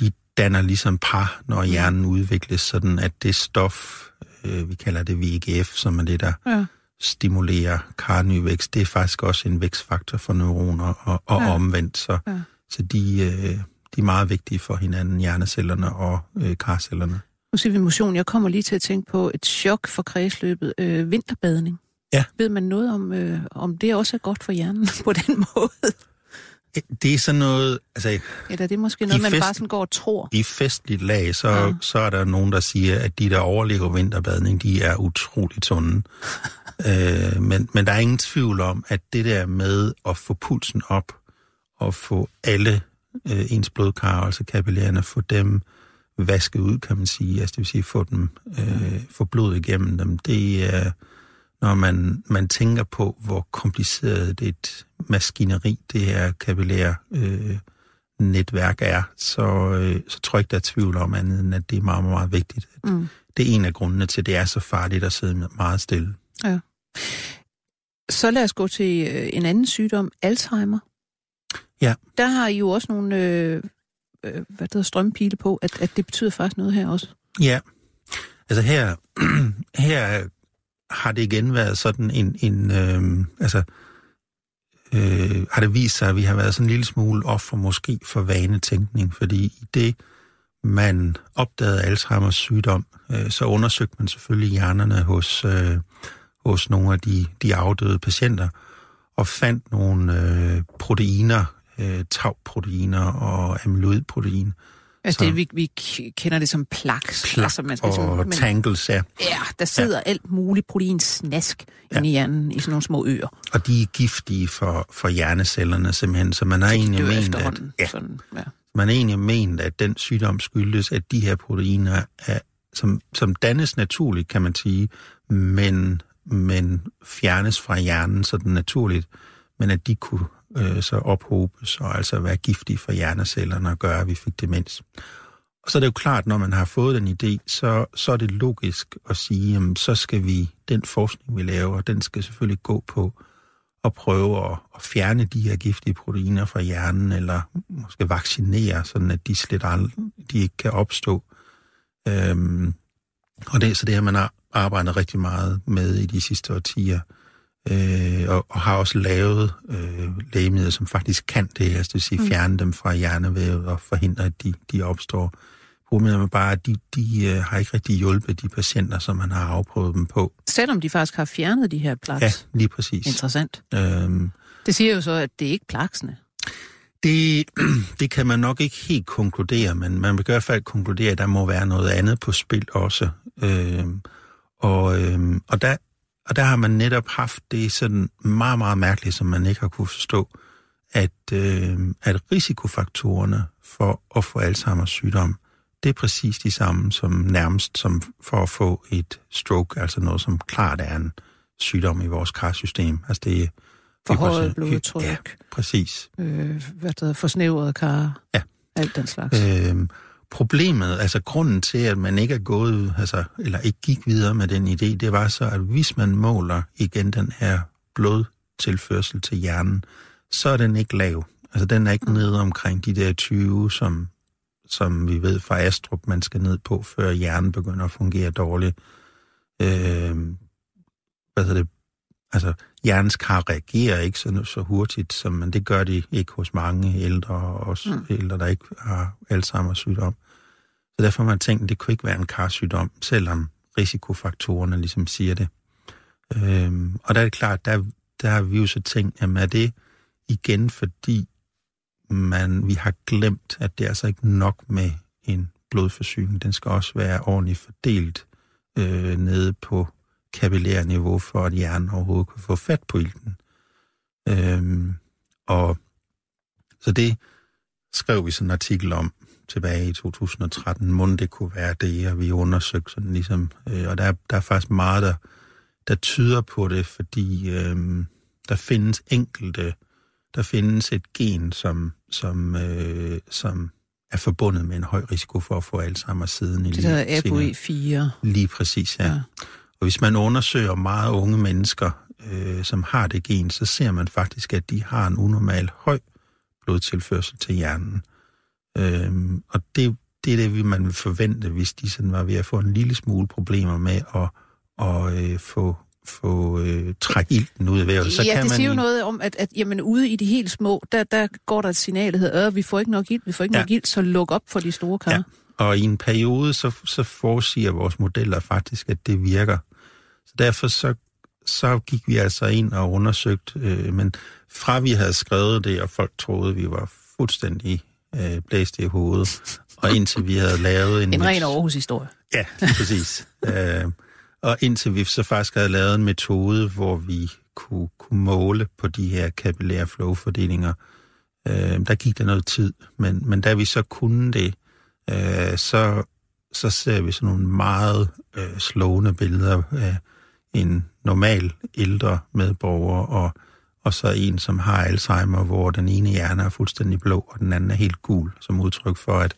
de danner ligesom par, når hjernen udvikles, sådan at det stof, øh, vi kalder det VEGF, som er det, der ja. Stimulerer karnyvækst, det er faktisk også en vækstfaktor for neuroner og, og ja. omvendt. Så, ja. så de, øh, de er meget vigtige for hinanden, hjernecellerne og øh, karcellerne. Nu siger vi motion. Jeg kommer lige til at tænke på et chok for kredsløbet. Øh, vinterbadning. Ja. Ved man noget om, øh, om det også er godt for hjernen på den måde? Det er sådan noget... Altså, Eller det er måske noget, man fest, bare sådan går og tror? I festligt lag, så, ja. så er der nogen, der siger, at de, der overlever vinterbadning, de er utroligt sunde. øh, men, men der er ingen tvivl om, at det der med at få pulsen op, og få alle øh, ens blodkar, altså kapillærerne, få dem vasket ud, kan man sige, altså det vil sige, få dem, øh, få blod igennem dem, det er... Når man, man tænker på, hvor kompliceret det et maskineri, det her kapillære øh, netværk er, så, øh, så tror jeg ikke, der er tvivl om andet, end at det er meget, meget vigtigt. Mm. Det er en af grundene til, at det er så farligt at sidde meget stille. Ja. Så lad os gå til øh, en anden sygdom, Alzheimer. Ja. Der har I jo også nogle øh, øh, hvad det hedder, strømpile på, at, at det betyder faktisk noget her også. Ja. Altså her, her har det igen været sådan en, en øh, altså, øh, har det vist sig, at vi har været sådan en lille smule offer måske for vanetænkning, fordi i det, man opdagede Alzheimers sygdom, øh, så undersøgte man selvfølgelig hjernerne hos, øh, hos nogle af de, de afdøde patienter, og fandt nogle øh, proteiner, øh, tau-proteiner og amyloidprotein. Altså det, vi, vi kender det som plaks. Plak altså, man skal og ligesom, tangles, ja. Ja, der sidder ja. alt muligt proteinsnask ja. inde i hjernen i sådan nogle små øer. Og de er giftige for, for hjernecellerne simpelthen, så man har egentlig ment, at, ja, sådan, ja. man har egentlig ment, at den sygdom skyldes, at de her proteiner, er, som, som dannes naturligt, kan man sige, men, men fjernes fra hjernen sådan naturligt, men at de kunne øh, så ophobes og altså være giftige for hjernecellerne og gøre, at vi fik demens. Og så er det jo klart, når man har fået den idé, så, så er det logisk at sige, jamen, så skal vi, den forskning, vi laver, den skal selvfølgelig gå på at prøve at, at fjerne de her giftige proteiner fra hjernen, eller måske vaccinere, sådan at de slet aldrig, de ikke kan opstå. Øhm, og det så det her, man har arbejdet rigtig meget med i de sidste årtier øh, og, og har også lavet øh, lægemidler, som faktisk kan det, altså det vil sige mm. fjerne dem fra hjernevævet og forhindre, at de, de opstår. Problemet er bare, at de, de øh, har ikke rigtig hjulpet de patienter, som man har afprøvet dem på. Selvom de faktisk har fjernet de her plaks? Ja, lige præcis. Interessant. Øhm, det siger jo så, at det er ikke plaksene. Det, det kan man nok ikke helt konkludere, men man vil i hvert fald konkludere, at der må være noget andet på spil også. Øhm, og, øhm, og der og der har man netop haft det sådan meget, meget mærkeligt, som man ikke har kunne forstå, at, øh, at risikofaktorerne for at få Alzheimer's sygdom, det er præcis de samme som nærmest som for at få et stroke, altså noget, som klart er en sygdom i vores karsystem. Altså det er Forhøjet blodtryk. Ja, præcis. Øh, hvad det hedder, forsnævrede kar. Ja. Alt den slags. Øh, problemet, altså grunden til, at man ikke er gået, altså, eller ikke gik videre med den idé, det var så, at hvis man måler igen den her blodtilførsel til hjernen, så er den ikke lav. Altså den er ikke mm. nede omkring de der 20, som, som vi ved fra Astrup, man skal ned på, før hjernen begynder at fungere dårligt. Øh, hvad det? Altså, hjernens kar reagerer ikke så, så hurtigt, som, men det gør de ikke hos mange ældre, og også mm. ældre, der ikke har Alzheimer's sygdom. Så derfor har man tænkt, at det kunne ikke være en karsygdom, selvom risikofaktorerne ligesom siger det. Øhm, og der er det klart, der, der har vi jo så tænkt, jamen er det igen fordi man, vi har glemt, at det er altså ikke nok med en blodforsyning. Den skal også være ordentligt fordelt øh, nede på kapillær niveau, for at hjernen overhovedet kan få fat på ilten. Øhm, og så det skrev vi sådan en artikel om tilbage i 2013. Må det kunne være det, og vi undersøgte sådan ligesom, øh, og der, der er faktisk meget, der, der tyder på det, fordi øh, der findes enkelte, der findes et gen, som, som, øh, som er forbundet med en høj risiko for at få Alzheimer siden. Det hedder ApoE4. Lige præcis, ja. ja. Og hvis man undersøger meget unge mennesker, øh, som har det gen, så ser man faktisk, at de har en unormal høj blodtilførsel til hjernen. Øh, og det, det er det, man vil forvente, hvis de sådan var ved at få en lille smule problemer med at, at øh, få få øh, træk ilten ud af vævet. Så ja, kan det man siger jo noget om, at, at jamen, ude i de helt små, der, der går der et signal, der hedder, vi får ikke nok ilt, vi får ikke ja. nok ilt, så luk op for de store kar. Ja. Og i en periode, så, så forudsiger vores modeller faktisk, at det virker. Så derfor så, så gik vi altså ind og undersøgte, øh, men fra vi havde skrevet det, og folk troede, vi var fuldstændig øh, blæst i hovedet, og indtil vi havde lavet en... En ren Aarhus-historie. Ja, præcis. øh, og indtil vi så faktisk havde lavet en metode, hvor vi kunne, kunne måle på de her kapillære flowfordelinger, øh, der gik der noget tid. Men, men da vi så kunne det, øh, så, så ser vi sådan nogle meget øh, slående billeder af en normal ældre medborger, og, og så en, som har Alzheimer, hvor den ene hjerne er fuldstændig blå, og den anden er helt gul, som udtryk for, at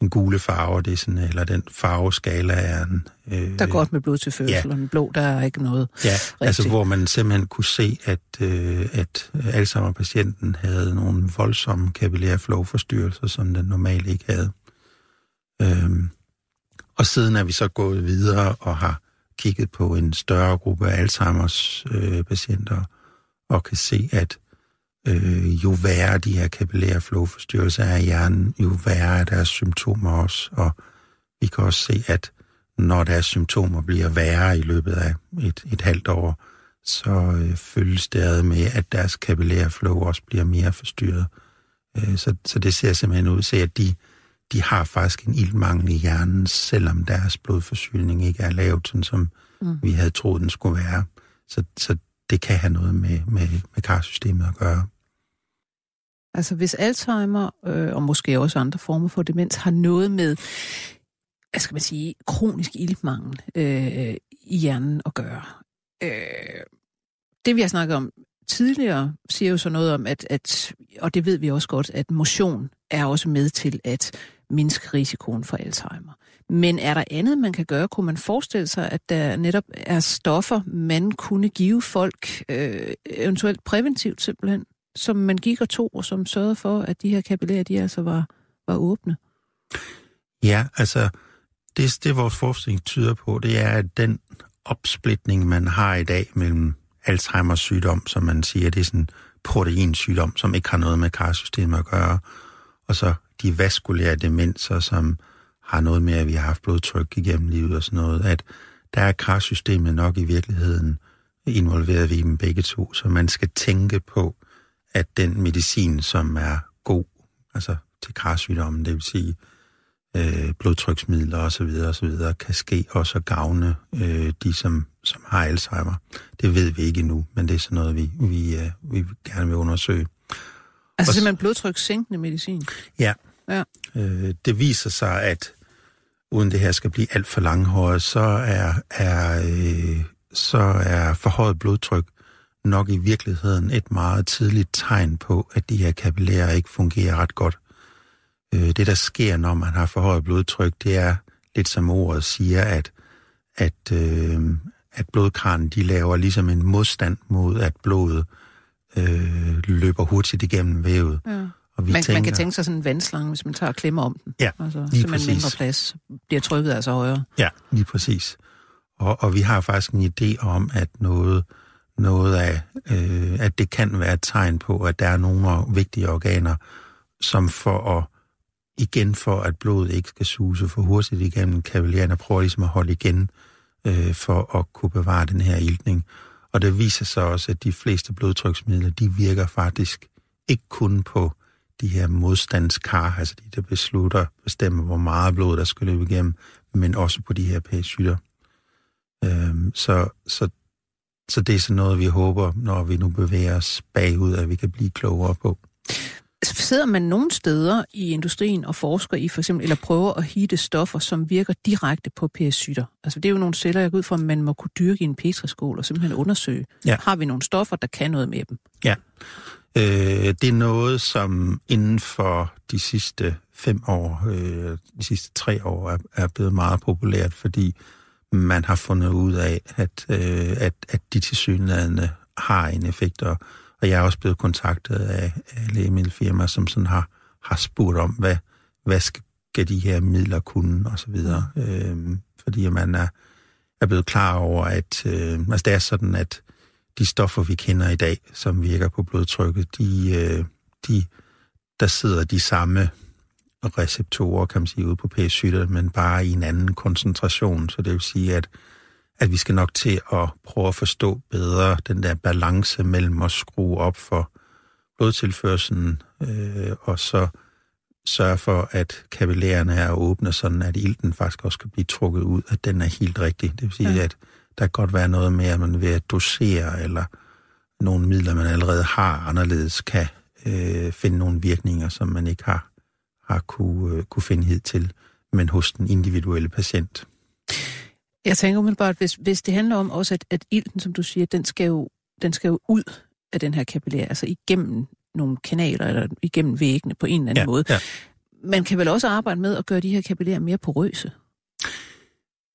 den gule farve, det er sådan, eller den farveskala er en... Øh, der er godt med blodtilførsel, ja. og den blå, der er ikke noget Ja, altså, rigtigt. altså hvor man simpelthen kunne se, at, øh, at Alzheimer-patienten havde nogle voldsomme kapillære flowforstyrrelser, som den normalt ikke havde. Øhm, og siden er vi så gået videre og har kigget på en større gruppe af Alzheimers øh, patienter og kan se, at øh, jo værre de her kapillære flowforstyrrelser er i hjernen, jo værre er deres symptomer også. Og vi kan også se, at når deres symptomer bliver værre i løbet af et, et halvt år, så øh, følges det ad med, at deres kapillære flow også bliver mere forstyrret. Øh, så, så det ser simpelthen ud til, at de, de har faktisk en iltmangel i hjernen, selvom deres blodforsyning ikke er lavt, sådan som mm. vi havde troet, den skulle være. Så, så det kan have noget med, med, med karsystemet at gøre. Altså hvis Alzheimer, øh, og måske også andre former for demens, har noget med, hvad skal man sige, kronisk iltmangel øh, i hjernen at gøre. Øh, det vi har snakket om tidligere, siger jo så noget om, at, at, og det ved vi også godt, at motion er også med til at mindske risikoen for Alzheimer. Men er der andet, man kan gøre? Kunne man forestille sig, at der netop er stoffer, man kunne give folk, øh, eventuelt præventivt simpelthen, som man gik og tog, og som sørgede for, at de her kapillærer, de altså var, var åbne? Ja, altså, det, det vores forskning tyder på, det er, at den opsplitning, man har i dag mellem Alzheimers sygdom, som man siger, det er sådan en proteinsygdom, som ikke har noget med karsystemet at gøre, og så de vaskulære demenser, som har noget med, at vi har haft blodtryk igennem livet og sådan noget, at der er kræftsystemet nok i virkeligheden involveret i dem begge to, så man skal tænke på, at den medicin, som er god, altså til kræftsygdommen, det vil sige øh, blodtryksmidler osv., osv., kan ske også at gavne øh, de, som, som har Alzheimer. Det ved vi ikke endnu, men det er sådan noget, vi, vi, øh, vi gerne vil undersøge. Altså og, simpelthen blodtrykssænkende medicin? Ja. ja. Øh, det viser sig, at uden det her skal blive alt for langhåret, så er, er, øh, så er forhøjet blodtryk nok i virkeligheden et meget tidligt tegn på, at de her kapillærer ikke fungerer ret godt. Øh, det, der sker, når man har forhøjet blodtryk, det er lidt som ordet siger, at, at, øh, at blodkranen de laver ligesom en modstand mod, at blodet øh, løber hurtigt igennem vævet. Ja. Og vi man, tænker, man kan tænke sig sådan en vandslange, hvis man tager og klemmer om den. Ja, altså, lige præcis. mindre plads bliver trykket altså højere. Ja, lige præcis. Og, og vi har faktisk en idé om, at noget, noget af, øh, at det kan være et tegn på, at der er nogle vigtige organer, som for at igen for, at blodet ikke skal suse for hurtigt igennem kavaliererne, prøver ligesom at holde igen øh, for at kunne bevare den her iltning. Og det viser sig også, at de fleste blodtryksmidler, de virker faktisk ikke kun på de her modstandskar, altså de, der beslutter, bestemmer, hvor meget blod, der skal løbe igennem, men også på de her pæsytter. Øhm, så, så, så det er sådan noget, vi håber, når vi nu bevæger os bagud, at vi kan blive klogere på. Sidder man nogle steder i industrien og forsker i for eksempel, eller prøver at hitte stoffer, som virker direkte på PS-sytter? Altså det er jo nogle celler, jeg går ud fra, at man må kunne dyrke i en petriskål og simpelthen undersøge. Ja. Har vi nogle stoffer, der kan noget med dem? Ja. Øh, det er noget, som inden for de sidste fem år, øh, de sidste tre år, er, er blevet meget populært, fordi man har fundet ud af, at, øh, at, at de tilsyneladende har en effekt, og, og jeg er også blevet kontaktet af, af lægemiddelfirmaer, som sådan har, har spurgt om, hvad, hvad skal de her midler kunne, og så videre. Øh, fordi man er, er blevet klar over, at øh, altså det er sådan, at de stoffer, vi kender i dag, som virker på blodtrykket, de, øh, de, der sidder de samme receptorer, kan man sige, ude på p men bare i en anden koncentration. Så det vil sige, at, at vi skal nok til at prøve at forstå bedre den der balance mellem at skrue op for blodtilførselen, øh, og så sørge for, at kapillærerne er åbne, sådan at ilten faktisk også kan blive trukket ud, at den er helt rigtig. Det vil sige, ja. at der kan godt være noget med, at man ved at dosere, eller nogle midler, man allerede har anderledes, kan øh, finde nogle virkninger, som man ikke har, har kunne, øh, kunne finde hid til, men hos den individuelle patient. Jeg tænker umiddelbart, hvis, hvis det handler om også, at, at ilten, som du siger, den skal, jo, den skal jo ud af den her kapillær, altså igennem nogle kanaler, eller igennem væggene på en eller anden ja, måde. Ja. Man kan vel også arbejde med at gøre de her kapillærer mere porøse?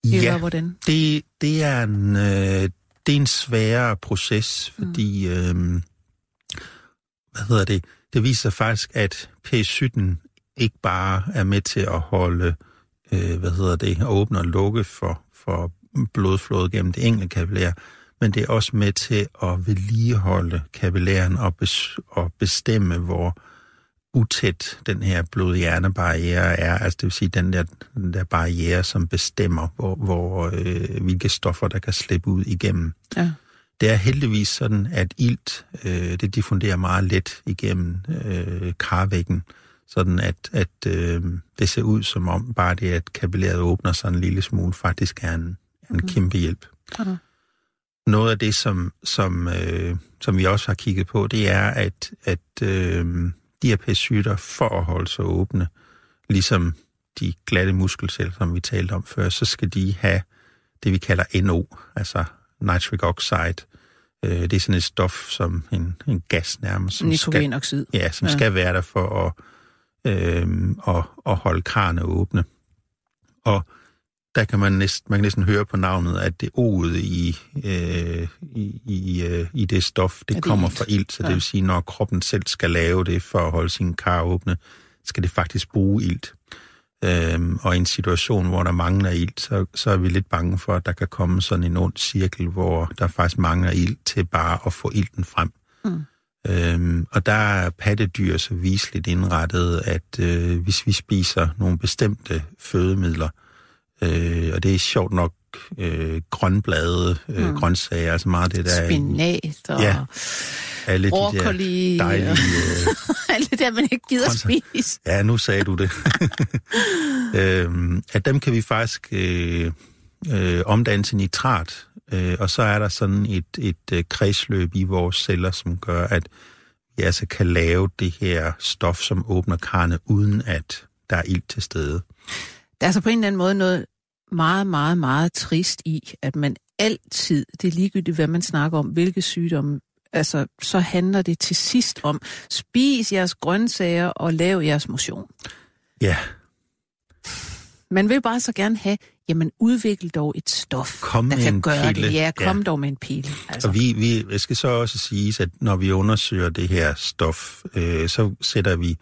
Eller ja, hvordan? Det, det, er en, øh, det er en sværere proces, mm. fordi, mm. øh, hvad hedder det, det viser faktisk, at P17 ikke bare er med til at holde, øh, hvad hedder det, åbne og lukke for, for blodflåde gennem det enkelte kapillær, men det er også med til at vedligeholde kapillæren og, bes, og bestemme, hvor utæt den her blod-hjerne-barriere er. Altså det vil sige den der, den der barriere, som bestemmer, hvor, hvor øh, hvilke stoffer, der kan slippe ud igennem. Ja. Det er heldigvis sådan, at ilt, øh, det diffunderer meget let igennem øh, karvæggen, sådan at, at øh, det ser ud som om bare det, at kapillæret åbner sig en lille smule, faktisk er en, en Mhm. kæmpe hjælp. Okay. Noget af det, som, som, øh, som vi også har kigget på, det er, at, at øh, de her pachytter, for at holde sig åbne, ligesom de glatte muskelceller, som vi talte om før, så skal de have det, vi kalder NO, altså nitric oxide. Øh, det er sådan et stof, som en, en gas nærmest, som, skal, Nitrogenoxid. ja, som ja. skal være der for at, øh, at, at holde karne åbne. Og der kan man næsten, man kan næsten høre på navnet, at det oet i, øh, i, i, øh, i det stof, det, det kommer ilt? fra ilt. Så Ja. det vil sige, når kroppen selv skal lave det for at holde sin kar åbne, skal det faktisk bruge ilt. Øhm, og i en situation, hvor der mangler ilt, så, så er vi lidt bange for, at der kan komme sådan en ond cirkel, hvor der faktisk mangler ilt til bare at få ilten frem. Mm. Øhm, og der er pattedyr så viseligt indrettet, at øh, hvis vi spiser nogle bestemte fødemidler, øh, og det er sjovt nok øh, grønblade, øh, Mm. grøntsager, altså meget det der er Spinat og Ja, alle de broccoli. der dejlige... Øh, alt det der, man ikke gider Grøntsager. spise. Ja, nu sagde du det. øhm, at dem kan vi faktisk øh, øh, omdanne til nitrat, øh, og så er der sådan et, et øh, kredsløb i vores celler, som gør, at vi altså kan lave det her stof, som åbner karne, uden at der er ild til stede. Der er altså på en eller anden måde noget meget, meget, meget trist i, at man altid, det er ligegyldigt, hvad man snakker om, hvilke sygdomme, altså, så handler det til sidst om, spis jeres grøntsager og lav jeres motion. Ja, Man vil bare så gerne have, jamen udvikle dog et stof, Kom der kan gøre pille. det. Ja, kom Ja. dog med en pille. Altså. og vi, vi jeg skal så også sige, at når vi undersøger det her stof, øh, så sætter vi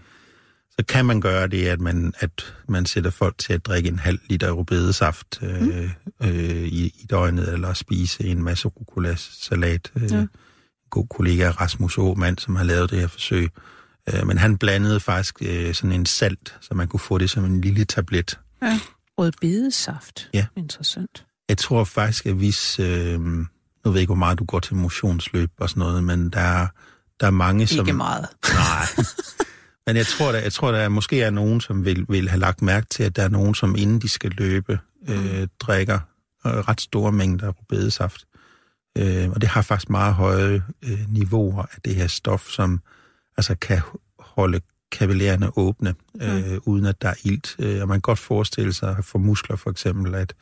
så kan man gøre det, at man, at man sætter folk til at drikke en halv liter rødbedesaft øh, mm. øh, i, i døgnet, eller spise en masse rucola-salat. Øh, Ja. God kollega Rasmus Aumand, som har lavet det her forsøg. Øh, men han blandede faktisk øh, sådan en salt, så man kunne få det som en lille tablet. Ja. Rødbedesaft. Ja. Interessant. Jeg tror faktisk, at hvis... Øh, nu ved jeg ikke, hvor meget du går til motionsløb og sådan noget, men der, er- der er mange, som... Ikke meget. Nej. Men jeg tror, der, jeg tror, der er, måske er nogen, som vil, vil have lagt mærke til, at der er nogen, som inden de skal løbe, øh, drikker øh, ret store mængder rødbedesaft. Øh, og det har faktisk meget høje øh, niveauer af det her stof, som altså kan holde kapillærerne åbne, øh, uden at der er ilt. Øh, og man kan godt forestille sig for muskler for eksempel, at,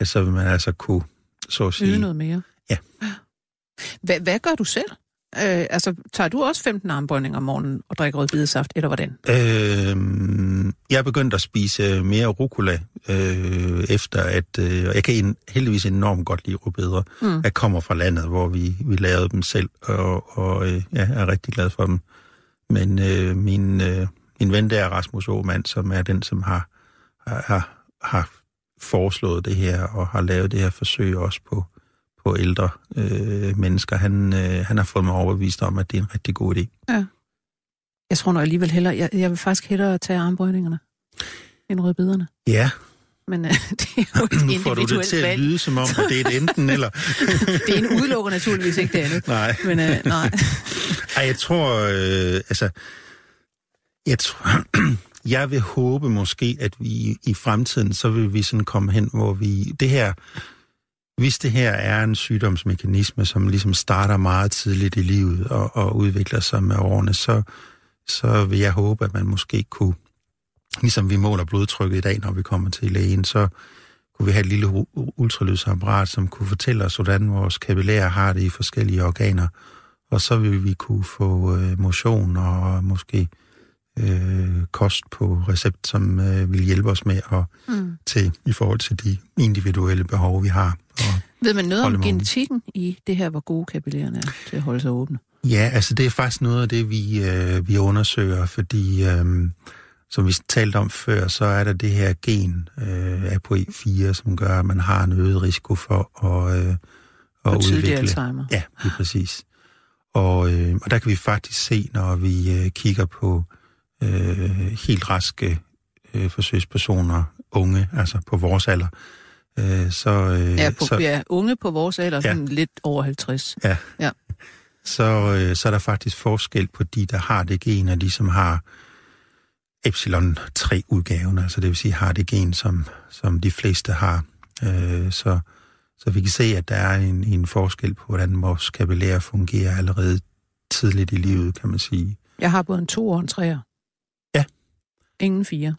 at så vil man altså kunne, så at sige... Yde noget mere. Ja. Hvad, hvad gør du selv? Øh, altså, tager du også 15 armbøjninger om morgenen og drikker rødbedesaft, eller hvordan? Øh, jeg er begyndt at spise mere rucola, øh, efter at... Øh, jeg kan en, heldigvis enormt godt lide rødbeder. Mm. Jeg kommer fra landet, hvor vi, vi lavede dem selv, og, og øh, ja, jeg er rigtig glad for dem. Men øh, min, øh, min ven der, Rasmus Aumand, som er den, som har, har, har foreslået det her, og har lavet det her forsøg også på, på ældre øh, mennesker, han, øh, han har fået mig overbevist om, at det er en rigtig god idé. Jeg tror nu alligevel hellere, jeg, jeg vil faktisk hellere tage armbøjningerne end rødbederne. Ja, Men øh, det er jo et nu får du det til at valg. lyde som om, at det er et enten eller. Det ene udelukker naturligvis ikke det andet. Nej. Men øh, nej. Ej, jeg tror, øh, altså, jeg tror, jeg vil håbe måske, at vi i fremtiden, så vil vi sådan komme hen, hvor vi, det her, hvis det her er en sygdomsmekanisme, som ligesom starter meget tidligt i livet og, og udvikler sig med årene, så, så vil jeg håbe, at man måske kunne, ligesom vi måler blodtrykket i dag, når vi kommer til lægen, så kunne vi have et lille ultralydsapparat, som kunne fortælle os, hvordan vores kapillærer har det i forskellige organer. Og så vil vi kunne få øh, motion og måske øh, kost på recept, som øh, vil hjælpe os med at, Mm. til i forhold til de individuelle behov, vi har. Og, Ved man noget om genetikken i det her, hvor gode kapillærerne er til at holde sig åbne? ja, altså det er faktisk noget af det, vi, øh, vi undersøger, fordi øh, som vi talte om før, så er der det her gen, øh, ApoE4, som gør, at man har en øget risiko for at, øh, at For udvikle Alzheimer. Ja, lige præcis. Og, øh, og der kan vi faktisk se, når vi øh, kigger på øh, helt raske øh, forsøgspersoner, unge, altså på vores alder. Øh, så, øh, Ja, på, så, ja, unge på vores alder, Ja. sådan lidt over 50. Ja. Ja. Så, øh, så er der faktisk forskel på de, der har det gen, og de, som har epsilon 3-udgaven, altså det vil sige, har det gen, som, som de fleste har. Øh, så, så vi kan se, at der er en, en forskel på, hvordan vores kapillære fungerer allerede tidligt i livet, kan man sige. Jeg har både en to og en treer. Ja. Ingen fire.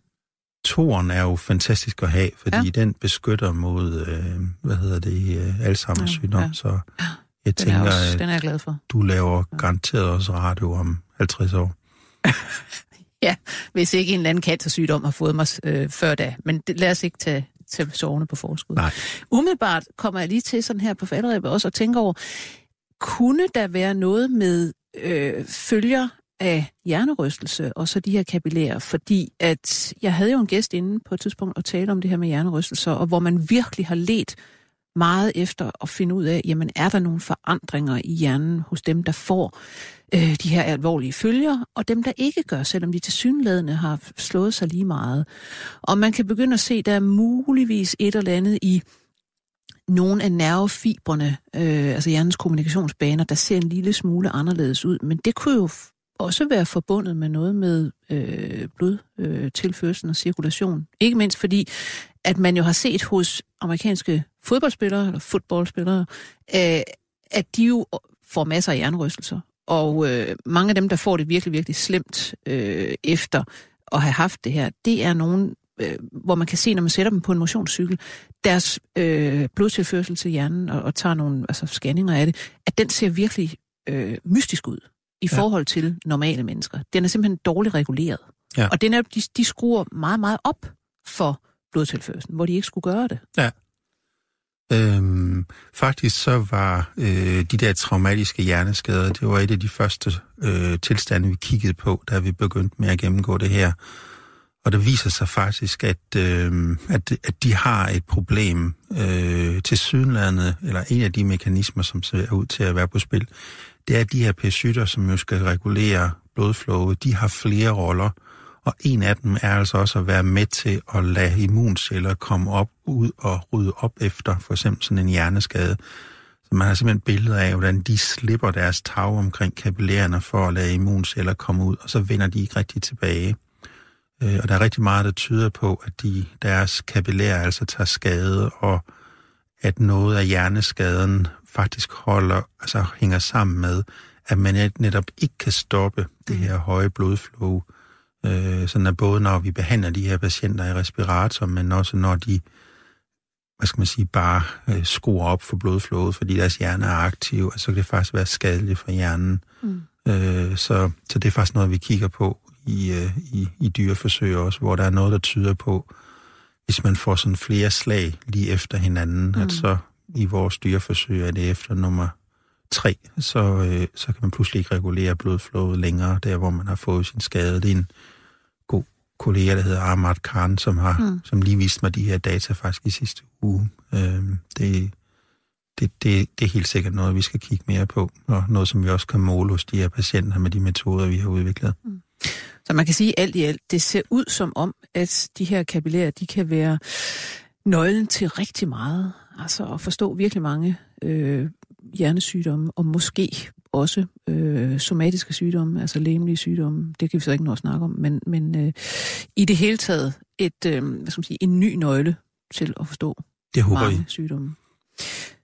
Toren er jo fantastisk at have, fordi Ja. den beskytter mod, øh, hvad hedder det, øh, Alzheimer's sygdom, Ja, så jeg Den tænker, er, også, at den er jeg glad for. du laver garanteret også radio om 50 år. Hvis ikke en eller anden cancersygdom har fået mig øh, før da. Men det, lad os ikke tage, tage sovende på forskud. Nej. Umiddelbart kommer jeg lige til sådan her på falderæbet også og tænker over, kunne der være noget med øh, følger af hjernerystelse og så de her kapillærer? Fordi at jeg havde jo en gæst inde på et tidspunkt og tale om det her med hjernerystelser, og hvor man virkelig har let meget efter at finde ud af, jamen er der nogle forandringer i hjernen hos dem, der får øh, de her alvorlige følger, og dem, der ikke gør, selvom de tilsyneladende har slået sig lige meget. Og man kan begynde at se, der er muligvis et eller andet i nogle af nervefibrene, øh, altså hjernens kommunikationsbaner, der ser en lille smule anderledes ud, men det kunne jo også være forbundet med noget med øh, blodtilførsel og cirkulation. Ikke mindst fordi, at man jo har set hos amerikanske fodboldspillere, eller fodboldspillere, øh, at de jo får masser af hjernerystelser. Og øh, mange af dem, der får det virkelig, virkelig slemt øh, efter at have haft det her, det er nogen, øh, hvor man kan se, når man sætter dem på en motionscykel, deres øh, blodtilførsel til hjernen og, og tager nogle altså, scanninger af det, at den ser virkelig øh, mystisk ud i Ja. forhold til normale mennesker. Den er simpelthen dårligt reguleret. Ja. Og den er, de, de skruer meget, meget op for blodtilførselen, hvor de ikke skulle gøre det. Øhm, faktisk så var øh, de der traumatiske hjerneskader, det var et af de første øh, tilstande, vi kiggede på, da vi begyndte med at gennemgå det her. Og det viser sig faktisk, at, øh, at, at de har et problem øh, til sydenlandet, eller en af de mekanismer, som ser ud til at være på spil, det er at de her pæsytter, som jo skal regulere blodflowet, de har flere roller. Og en af dem er altså også at være med til at lade immunceller komme op, ud og rydde op efter for eksempel sådan en hjerneskade. Så man har simpelthen billeder af, hvordan de slipper deres tag omkring kapillærerne for at lade immunceller komme ud, og så vender de ikke rigtig tilbage. Øh, Og der er rigtig meget, der tyder på, at de, deres kapillærer altså tager skade, og at noget af hjerneskaden faktisk holder, altså hænger sammen med, at man net- netop ikke kan stoppe det her høje blodflow, øh, sådan at både når vi behandler de her patienter i respirator, men også når de, hvad skal man sige, bare øh, skruer op for blodflowet, fordi deres hjerne er aktiv, altså så kan det faktisk være skadeligt for hjernen. Mm. Øh, så, så det er faktisk noget, vi kigger på i, øh, i, i dyreforsøg også, hvor der er noget, der tyder på, hvis man får sådan flere slag lige efter hinanden, mm. at så i vores dyreforsøg er det efter nummer tre, så, øh, så kan man pludselig ikke regulere blodflowet længere, der hvor man har fået sin skade. Det er en god kollega, der hedder Ahmad Khan, som, har, Mm. mm. som lige viste mig de her data faktisk i sidste uge. Øh, det, det, det, det er helt sikkert noget, vi skal kigge mere på, og noget, som vi også kan måle hos de her patienter med de metoder, vi har udviklet. Så man kan sige alt i alt, det ser ud som om, at de her kapillærer, de kan være nøglen til rigtig meget. Altså at forstå virkelig mange øh, hjernesygdomme, og måske også øh, somatiske sygdomme, altså læmelige sygdomme. Det kan vi så ikke nå at snakke om, men, men øh, i det hele taget et, øh, hvad skal man sige, en ny nøgle til at forstå Det håber mange vi. sygdomme.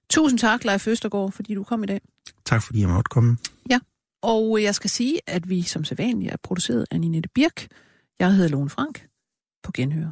Tusind tak, Leif Østergaard, fordi du kom i dag. Tak fordi jeg måtte komme. Og jeg skal sige, at vi som sædvanligt er produceret af Ninette Birk. Jeg hedder Lone Frank. På genhør.